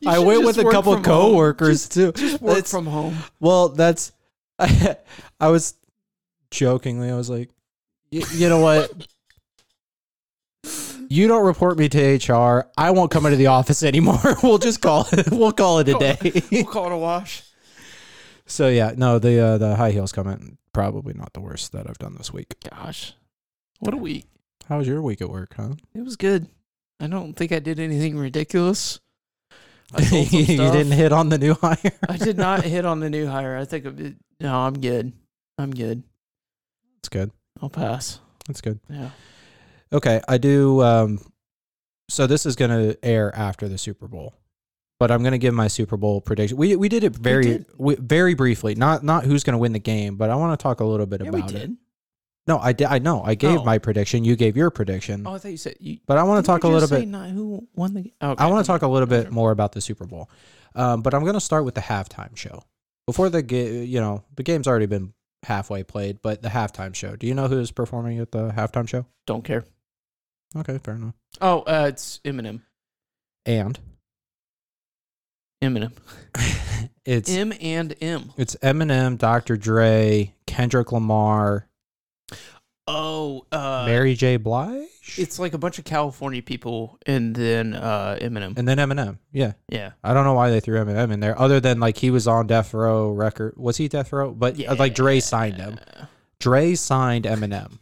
I went with a couple coworkers too. Just work That's- from home. Well, that's I, I was jokingly. I was like, "Y- you know what? You don't report me to HR. I won't come into the office anymore. we'll just call it. We'll call it a day. We'll call it a wash. so yeah, no, the uh, the high heels comment probably not the worst that I've done this week. Gosh, what a week. How was your week at work, huh? It was good. I don't think I did anything ridiculous. I you didn't hit on the new hire. I did not hit on the new hire. I think it, no, I'm good. I'm good. That's good. I'll pass. That's good. Yeah. Okay, I do. Um, so this is going to air after the Super Bowl, but I'm going to give my Super Bowl prediction. We we did it very did. we, very briefly. Not not who's going to win the game, but I want to talk a little bit Yeah, about it. No, I did. I know. I gave Oh. my prediction. You gave your prediction, Oh, I thought you said you. but I want to talk a little bit. Not who won the? I want to talk a little bit more about the Super Bowl, um, but I'm going to start with the halftime show before the ga- you know the game's already been halfway played, but the halftime show. Do you know who's performing at the halftime show? Don't care. Okay, fair enough. Oh, uh, it's Eminem. And Eminem. it's M and M. It's Eminem, Dr. Dre, Kendrick Lamar, Oh, uh, Mary J. Blige, it's like a bunch of California people, and then uh, Eminem. and then Eminem. Yeah, yeah. I don't know why they threw Eminem in there, other than like he was on Death Row record. Was he Death Row? But uh, like Dre signed him. Dre signed Eminem.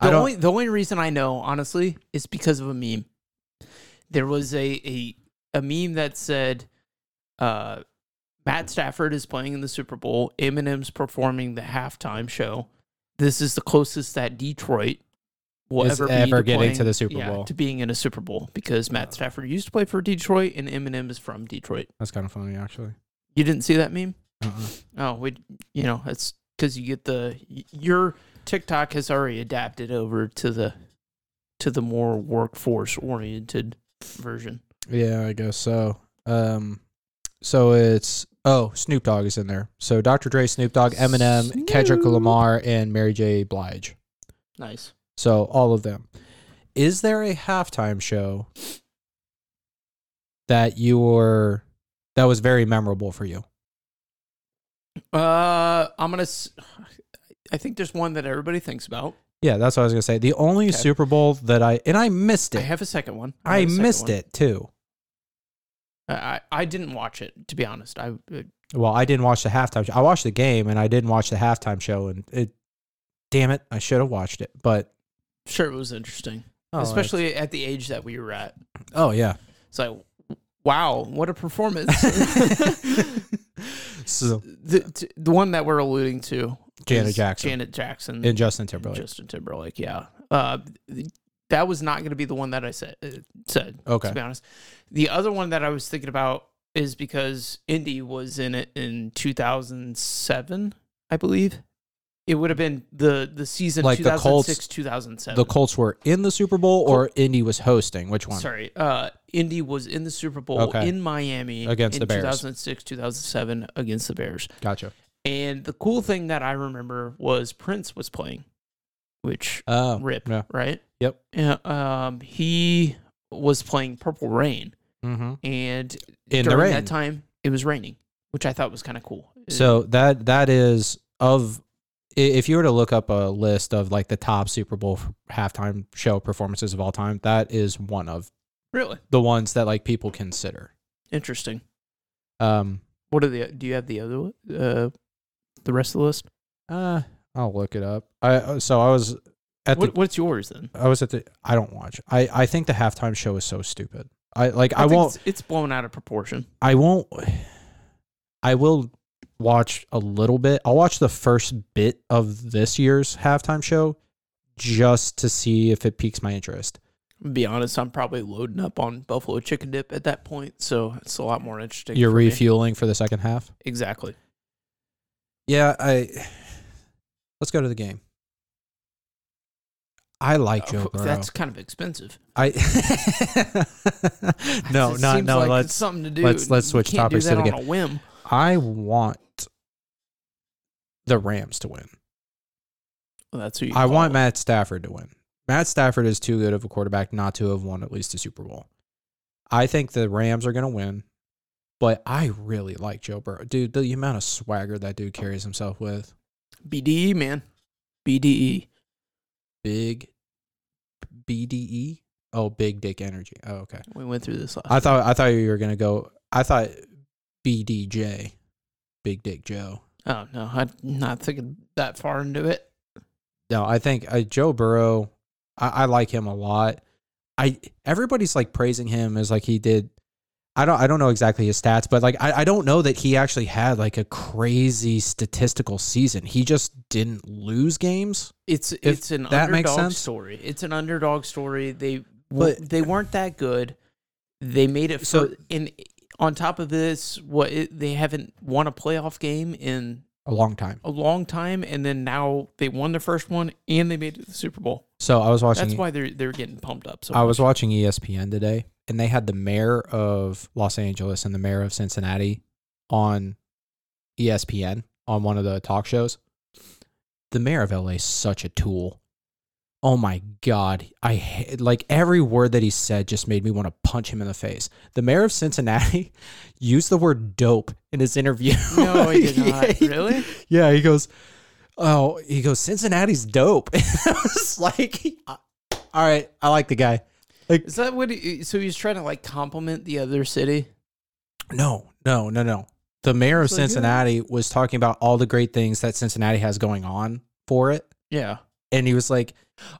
I The don't. only the only reason I know, honestly, is because of a meme. There was a a, a meme that said, uh, Matt Stafford is playing in the Super Bowl. Eminem's performing the halftime show. This is the closest that Detroit will Is ever ever to getting playing- to the Super yeah, Bowl. to being in a Super Bowl because Matt Stafford used to play for Detroit and Eminem is from Detroit. That's kind of funny, actually. You didn't see that meme? Uh-uh. Oh, we, you know, it's because you get the your TikTok has already adapted over to the to the more workforce oriented version. Yeah, I guess so. Um, so it's oh Snoop Dogg is in there. So Dr. Dre, Snoop Dogg, Eminem, Kendrick Lamar, and Mary J. Blige. Nice. So all of them. Is there a halftime show that you were that was very memorable for you? Uh, I'm gonna. s- I think there's one that everybody thinks about. Yeah, that's what I was gonna say. The only Okay. Super Bowl that I and I missed it. I have a second one. I, second missed one. it too. I, I didn't watch it to be honest. I uh, Well, I didn't watch the halftime. show. I watched the game and I didn't watch the halftime show. And it, damn it, I should have watched it. But sure it was interesting, oh, especially at the age that we were at. oh yeah. It's like, wow, what a performance! so the the one that we're alluding to, Janet Jackson Janet Jackson, and Justin Timberlake. Justin Timberlake. Yeah, uh, that was not going to be the one that I said. Uh, said Okay. to be honest. The other one that I was thinking about is because Indy was in it in 2007, I believe. It would have been the the season Like the Colts- 2006 2007. the Colts were in the Super Bowl or Indy was hosting. Which one? Sorry, uh, Indy was in the Super Bowl Okay. in Miami Against in the Bears. 2006 2007 against the Bears. Gotcha. And the cool thing that I remember was Prince was playing, which Oh, rip, yeah. right? Yep. Yeah, um, he was playing Purple Rain, Mm-hmm. and In the during that time it was raining, which I thought was kind of cool. So that that is of if you were to look up a list of like the top Super Bowl halftime show performances of all time, that is one of really the ones that like people consider. interesting. Um, What are the? Do you have the other? Uh, the rest of the list. uh, I'll look it up. I uh, so I was at the what's yours then? I was at the I don't watch. I I think the halftime show is so stupid. I like I, think won't It's, it's blown out of proportion. I won't I will watch a little bit. I'll watch the first bit of this year's halftime show just to see if it piques my interest. be honest, I'm probably loading up on buffalo chicken dip at that point, so it's a lot more interesting. You're for me. refueling for the second half? exactly. Yeah, I Let's go to the game. I like Joe Burrow. That's kind of expensive. I No, not no, like let's something to do. let's- let's switch topics to the on a whim. I want the Rams to win. Well, that's who you I want it. Matt Stafford to win. Matt Stafford is too good of a quarterback not to have won at least a Super Bowl. I think the Rams are going to win, but I really like Joe Burrow. Dude, the amount of swagger that dude carries himself with. BDE man. BDE. Big BDE? Oh, big dick energy. Oh, okay. We went through this last. I thought I thought you were going to go I thought BDJ. Big Dick Joe. Oh no, I'm not thinking that far into it. No, I think uh, Joe Burrow. I, I like him a lot. I everybody's like praising him as like he did. I don't I don't know exactly his stats, but like I, I don't know that he actually had like a crazy statistical season. He just didn't lose games. It's it's an that makes underdog sense. story. It's an underdog story. They But- they weren't that good. They made it So- so and on top of this, what it, they haven't won a playoff game in A long time. a long time, and then now they won the first one and they made it to the Super Bowl. So I was watching. That's why they're they're getting pumped up. So I was watching ESPN today, and they had the mayor of Los Angeles and the mayor of Cincinnati on ESPN on one of the talk shows. The mayor of LA is such a tool. Oh my god, I like every word that he said just made me want to punch him in the face. The mayor of Cincinnati used the word dope in his interview. No, he did not. Yeah, Really? Yeah, he goes, "Oh, he goes Cincinnati's dope." I was like, "All right, I like the guy." Is that what? He, so he's trying to like compliment the other city. No, no, no, no. The mayor of like, yeah. Cincinnati was talking about all the great things that Cincinnati has going on for it, Yeah. and he was like,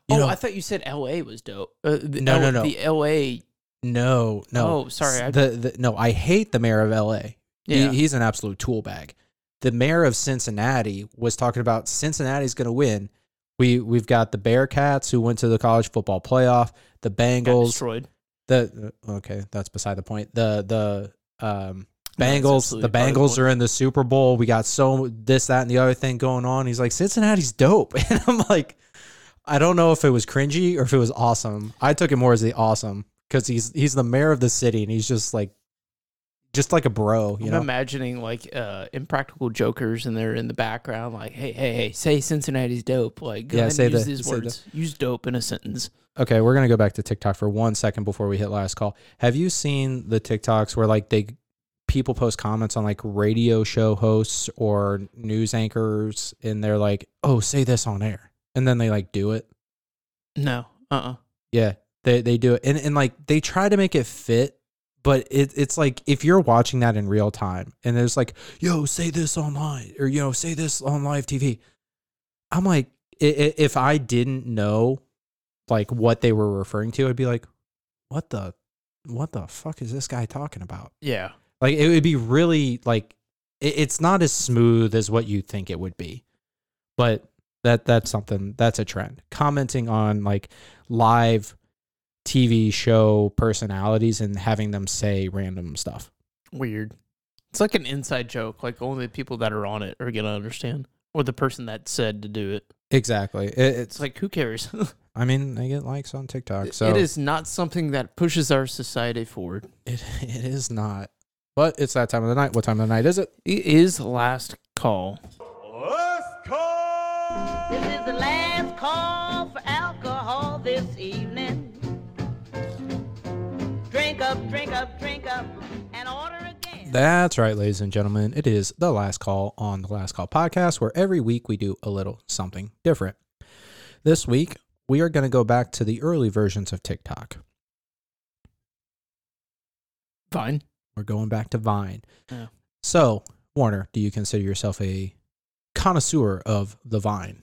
you oh, know, I thought you said L.A. was dope. Uh, the No, no, no. The L.A. no, no. Oh, sorry, I- The, the no, I hate the mayor of L.A. Yeah. He, he's an absolute tool bag. The mayor of Cincinnati was talking about Cincinnati's going to win. We we've got the Bearcats who went to the college football playoff. The Bengals. destroyed. The uh, okay, that's beside the point. The the um Bengals. absolutely The part of the Bengals are in the Super Bowl. We got so this, that, and the other thing going on. He's like Cincinnati's dope, and I'm like, I don't know if it was cringy or if it was awesome. I took it more as the awesome because he's he's the mayor of the city, and he's just like, just like a bro, you I'm know. imagining like uh, impractical jokers, and they're in the background, like, "Hey, hey, hey, say Cincinnati's dope." Like, go Yeah, say and use the- these say the- words. Use dope in a sentence. Okay, we're gonna go back to TikTok for one second before we hit last call. Have you seen the TikToks where like they people post comments on like radio show hosts or news anchors and they're like, "Oh, say this on air," and then they like do it. No, uh, uh Yeah, they they do it, and and like they try to make it fit, but it it's like if you're watching that in real time and there's like, "Yo, say this online," or you know, say this on live TV. I'm like, if I didn't know like what they were referring to, I'd be like, "What the, what the fuck is this guy talking about?" yeah. Like it would be really like it, it's not as smooth as what you think it would be, but that that's something that's a trend. Commenting on like live TV show personalities and having them say random stuff. Weird. It's like an inside joke. Like only the people that are on it are gonna understand, or the person that said to do it. Exactly. It, it's It's like who cares? I mean they get likes on TikTok, so it is not something that pushes our society forward. It, it is not. But it's that time of the night. What time of the night is it? It is last call. Let's call. This is the last call for alcohol this evening. Drink up, drink up, drink up, and order again. That's right, ladies and gentlemen. It is the last call on the Last Call podcast, where every week we do a little something different. This week, we are going to go back to the early versions of TikTok. Vine. We're going back to Vine. Yeah. So, Warner, do you consider yourself a connoisseur of the Vine?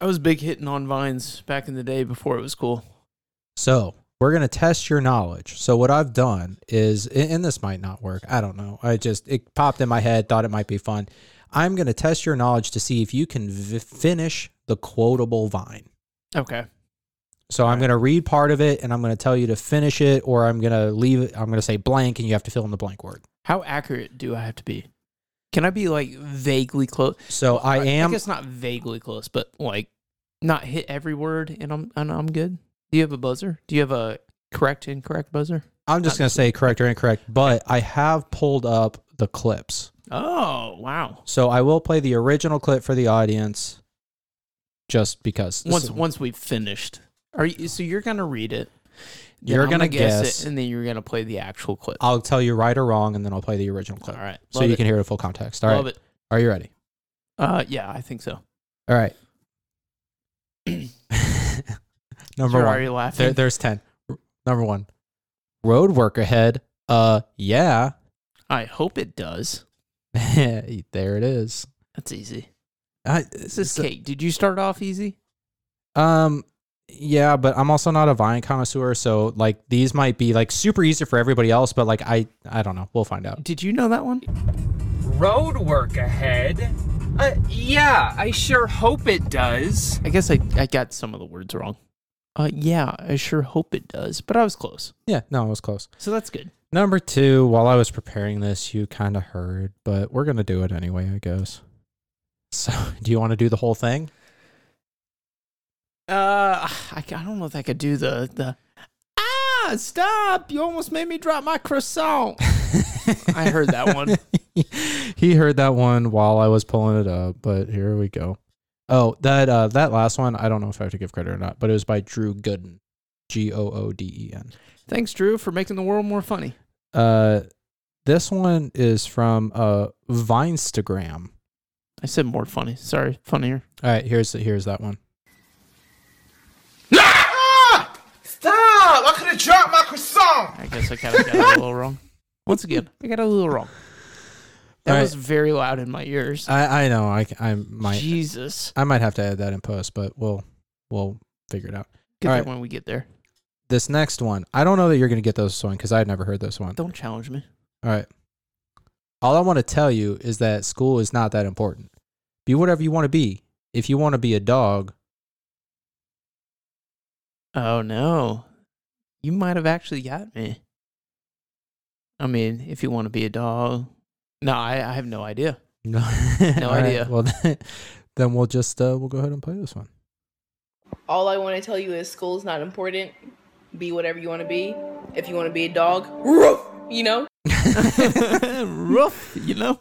I was big hitting on vines back in the day before it was cool. So, we're going to test your knowledge. So, what I've done is, and this might not work. I don't know. I just, it popped in my head, thought it might be fun. I'm going to test your knowledge to see if you can v- finish the quotable Vine. Okay. So, I'm going to read part of it and I'm going to tell you to finish it, or I'm going to leave it, I'm going to say blank and you have to fill in the blank word. How accurate do I have to be? Can I be like vaguely close? So, I am. I guess not vaguely close, but like not hit every word and I'm and I'm good. Do you have a buzzer? Do you have a correct incorrect buzzer? I'm just not going to say correct or incorrect, but I have pulled up the clips. Oh wow! So I will play the original clip for the audience just because. Once So once we've finished, are you? So you're gonna read it. then You're I'm gonna guess, guess. it, and then you're gonna play the actual clip. I'll tell you right or wrong, and then I'll play the original clip. All right, So Love you it. can hear the full context. All right. Love it. Are you ready? Uh, yeah, I think so. All right. Number Sure, one. Are you laughing? There, there's 10. Number one. Road work ahead. Uh, yeah. I hope it does. there it is. That's easy. I, This is so- Kate. Did you start off easy? Um, yeah, but I'm also not a Vine connoisseur, so like these might be like super easy for everybody else, but like I, I don't know. We'll find out. Did you know that one? road work ahead? Uh, yeah, I sure hope it does. I guess I, I got some of the words wrong. Uh, yeah, I sure hope it does, but I was close, Yeah, no, it was close. so that's good. Number two, while I was preparing this, you kind of heard, but we're gonna do it anyway, I guess. So, do you want to do the whole thing? Uh, I, I don't know if I could do the the. Ah, stop! You almost made me drop my croissant. I heard that one. he heard that one while I was pulling it up, but here we go. Oh, that uh, that last one, I don't know if I have to give credit or not, but it was by Drew Gooden, G O O D E N. Thanks, Drew, for making the world more funny. Uh, this one is from uh Vinestagram. I said more funny. Sorry, funnier. All right, here's here's that one. Ah! Stop! I could have dropped my croissant. I guess I kind of got it a little wrong. Once again, I got it a little wrong. That All right. was very loud in my ears. I I know I I might Jesus. I might have to add that in post, but we'll we'll figure it out. Get All there right. when we get there. This next one, I don't know that you're gonna get this one because I had never heard this one. Don't challenge me. All right. All I want to tell you is that school is not that important. Be whatever you want to be. If you want to be a dog, Oh no. You might have actually got me. I mean, if you want to be a dog. No, I, I have no idea. no, No idea. Well, then, then we'll just uh, we'll go ahead and play this one. All I want to tell you is school is not important. Be whatever you want to be. If you want to be a dog, roof, you know? Rough, you know?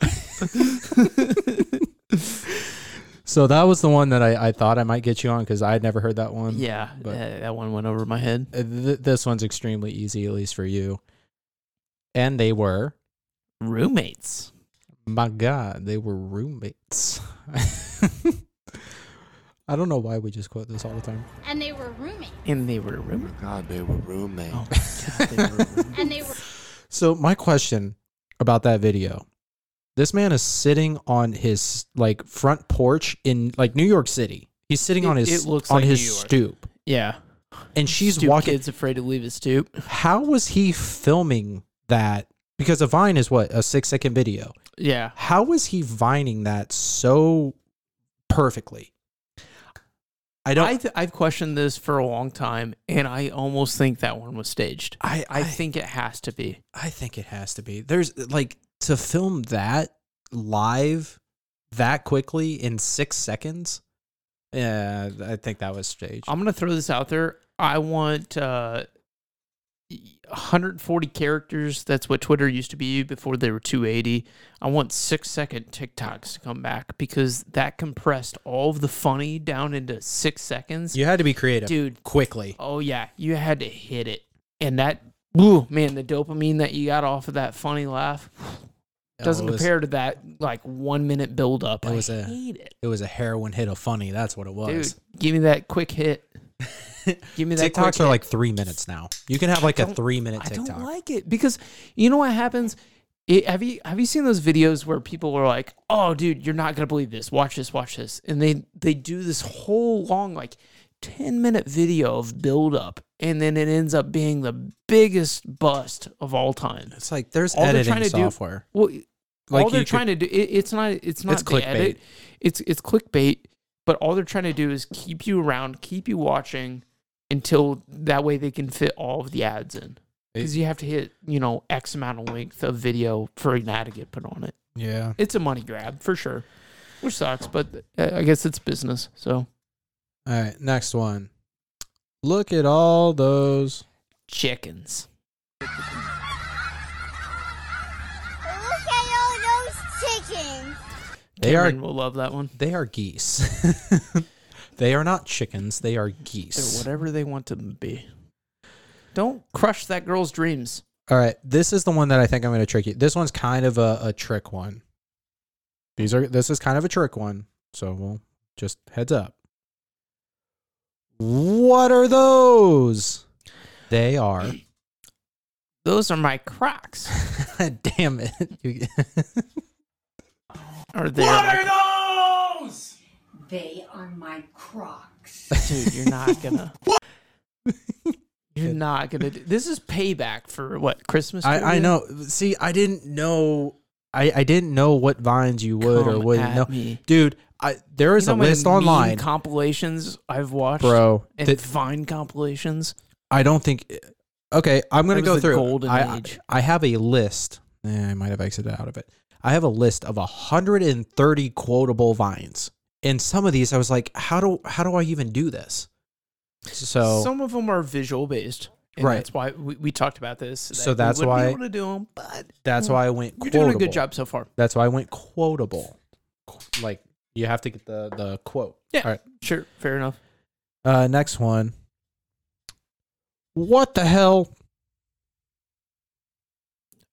So that was the one that I, I thought I might get you on because I had never heard that one. yeah, but- uh, that one went over my head. Uh, Th- this one's extremely easy, at least for you. And they were, Roommates. my God, they were roommates. I don't know why we just quote this all the time. and they were roommates. And they were roommates. God, they were roommates. Oh god, they were roommates. And they were So my question about that video. This man is sitting on his like front porch in like New York City. He's sitting on his it looks on like his stoop. Yeah. And she's Stoop walking Kid's afraid to leave his stoop. How was he filming that? Because a vine is what, a 6 second video. Yeah. How was he vining that so perfectly? I don't I th- I've questioned this for a long time, and I almost think that one was staged. I, I think it has to be. I think it has to be. There's like to film that live that quickly in six seconds. Yeah, I think that was staged. I'm gonna throw this out there. I want uh, 140 characters. That's what Twitter used to be before they were 280. I want six second TikToks to come back because that compressed all of the funny down into six seconds. you had to be creative, Dude, quickly. oh yeah, you had to hit it, and that, woo, man, the dopamine that you got off of that funny laugh doesn't Oh, was- compare to that like one minute build up. It I was a- hate it, It was a heroin hit of funny. That's what it was. dude. Give me that quick hit. Give me that. TikToks are like three minutes now. You can have like a three minute I TikTok. don't like it because you know what happens. It, have you have you seen those videos where people are like, "Oh, dude, you're not gonna believe this. Watch this, watch this," and they they do this whole long like ten minute video of build up, and then it ends up being the biggest bust of all time. it's like there's All they're editing trying to do- software. Well, Like all they're could- trying to do it, it's not it's not It's the clickbait. edit. It's it's clickbait, but all they're trying to do is keep you around, keep you watching until that way they can fit all of the ads in. Because you have to hit, you know, X amount of length of video for an ad to get put on it. yeah. It's a money grab for sure, which sucks, but uh, I guess it's business. So All right, next one. Look at all those. chickens. Look at all those chickens. They are Cameron will love that one. they are geese. they are not chickens. They are They're geese. whatever they want to be. Don't crush that girl's dreams. All right, this is the one that I think I'm going to trick you. This one's kind of a, a trick one. These are this is kind of a trick one, so we'll just heads up. What are those? They are. Those are my Crocs. Damn it! Are they? Like, those? They are my crocs. dude, you're not gonna. You're not gonna. Do, this is payback for what Christmas. I, I know. See, I didn't know. I, I didn't know what vines you would or wouldn't know, me. dude. I there is You know a list online, compilations I've watched, bro. and that- Vine compilations. I don't think. Okay, I'm gonna go through. golden I, age. I have a list. Eh, I might have exited out of it. I have a list of 130 quotable vines, and some of these I was like, how do how do I even do this? So Some of them are visual based, and Right. That's why we, we talked about this. So that we that's why- be able to do them, but that's why I went. you're quotable. doing a good job so far. That's why I went quotable. Like you have to get the the quote. Yeah, All right. sure, fair enough. Uh, next one. What the hell?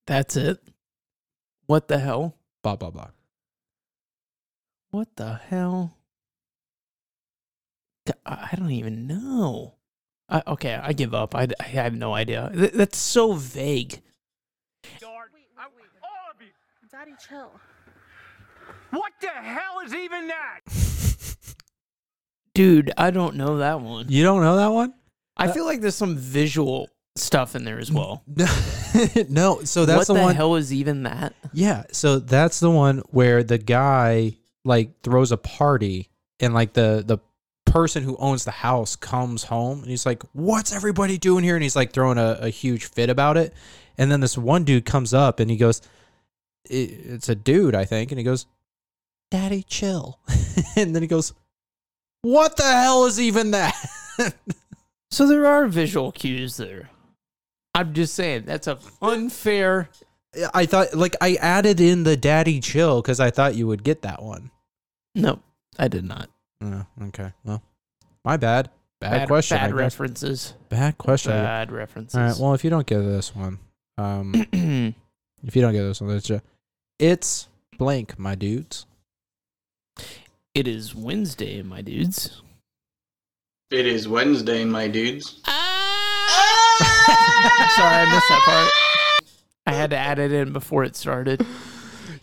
That's it. What the hell? Blah blah blah. What the hell? I don't even know. I, okay, I give up. I, I have no idea. Th- that's so vague. Daddy, chill. What the hell is even that? Dude, I don't know that one. You don't know that one? I uh, feel like there's some visual stuff in there as well. no, so that's what the, the, one. hell is even that? Yeah, so that's the one where the guy like throws a party and like the the person who owns the house comes home and he's like, "What's everybody doing here?" And he's like throwing a, a huge fit about it. And then this one dude comes up and he goes, "I- "It's a dude, I think," and he goes, "Daddy, chill." and then he goes, "What the hell is even that?" So there are visual cues there. I'm just saying that's a unfair. I thought like I added in the daddy chill because I thought you would get that one. No, I did not. Oh, okay. Well, my bad. Bad, Bad, question. Bad guess. references. Bad question. Bad references. All right. Well, if you don't get this one, um, if you don't get this one, it's just, it's blank, my dudes. it is Wednesday, my dudes. It is Wednesday, my dudes. Sorry, I missed that part. I had to add it in before it started.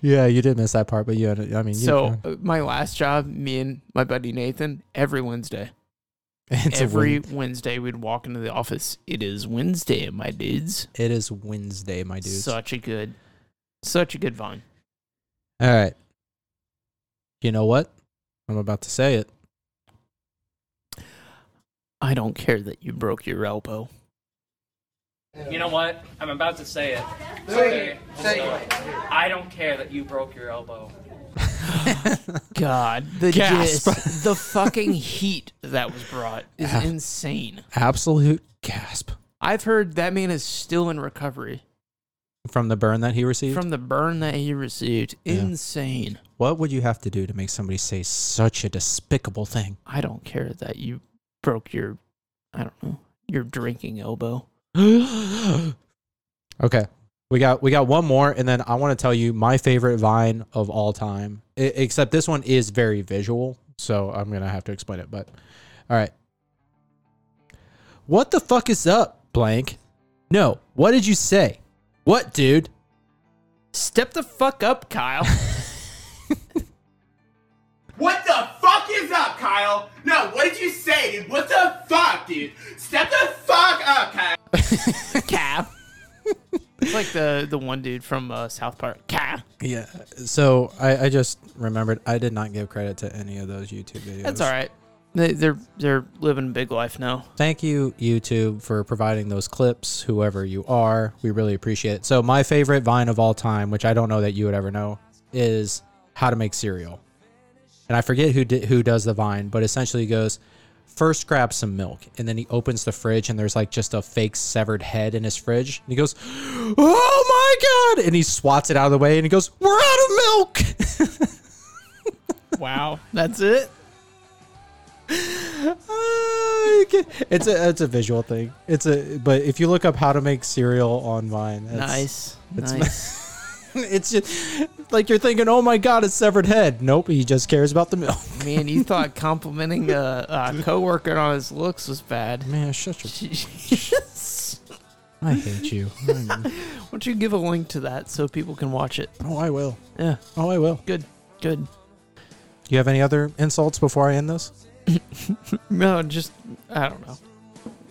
Yeah, you did miss that part, but you had. I mean, you So uh, my last job, me and my buddy Nathan, every Wednesday, it's every Wed- Wednesday we'd walk into the office. It is Wednesday, my dudes. it is Wednesday, my dudes. Such a good, such a good vine. All right. You know what? I'm about to say it. I don't care that you broke your elbow. You know what? I'm about to say it. Okay. So, I don't care that you broke your elbow. God, the Gasp. dis- the fucking heat that was brought is Ah. insane. Absolute gasp I've heard that man is still in recovery from the burn that he received. from the burn that he received. Yeah. Insane. what would you have to do to make somebody say such a despicable thing? I don't care that you broke your, I don't know, your drinking elbow. okay. We got we got one more and then I want to tell you my favorite vine of all time. I, except this one is very visual, so I'm to have to explain it, but all right. What the fuck is up, blank? No, what did you say? What, dude? Step the fuck up, Kyle. What the fuck is up, Kyle? No, what did you say, dude? What the fuck, dude? Step the fuck up, Kyle. Cap. it's like the the one dude from uh, South Park. Cap. Yeah. So I, I just remembered I did not give credit to any of those YouTube videos. That's all right. They, they're they're living a big life now. Thank you, YouTube, for providing those clips, whoever you are. We really appreciate it. So, my favorite Vine of all time, which I don't know that you would ever know, is how to make cereal. And I forget who did, who does the Vine, but essentially he goes, first grab some milk, and then he opens the fridge, and there's like just a fake severed head in his fridge. And he goes, Oh my God! And he swats it out of the way, and he goes, We're out of milk! Wow, that's it. it's a it's a visual thing. It's a but if you look up how to make cereal on Vine, it's, Nice, it's- nice. it's just like you're thinking, oh my god, it's severed head. Nope, he just cares about the milk. Man, you thought complimenting a, a coworker on his looks was bad. Man, shut your. Why I hate you. don't you give a link to that so people can watch it? oh, I will. Yeah, Oh, I will. good, good. You have any other insults before I end this? No, just I don't know.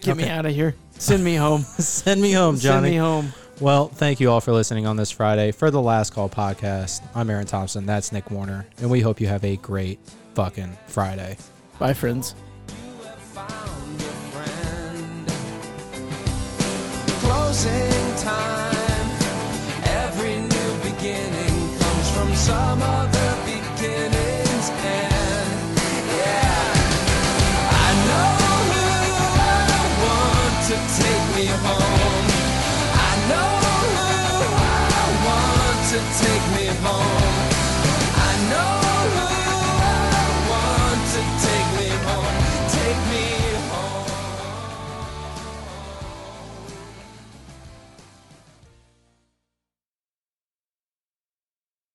Get me out of here. Send me home. Send me home, Johnny. Send me home. Well, thank you all for listening on this Friday for the Last Call podcast. I'm Aaron Thompson. That's Nick Warner, and we hope you have a great fucking Friday. Bye, friends. Closing time. Every new beginning comes from some other beginning's end. Yeah. I know who I want to take me home.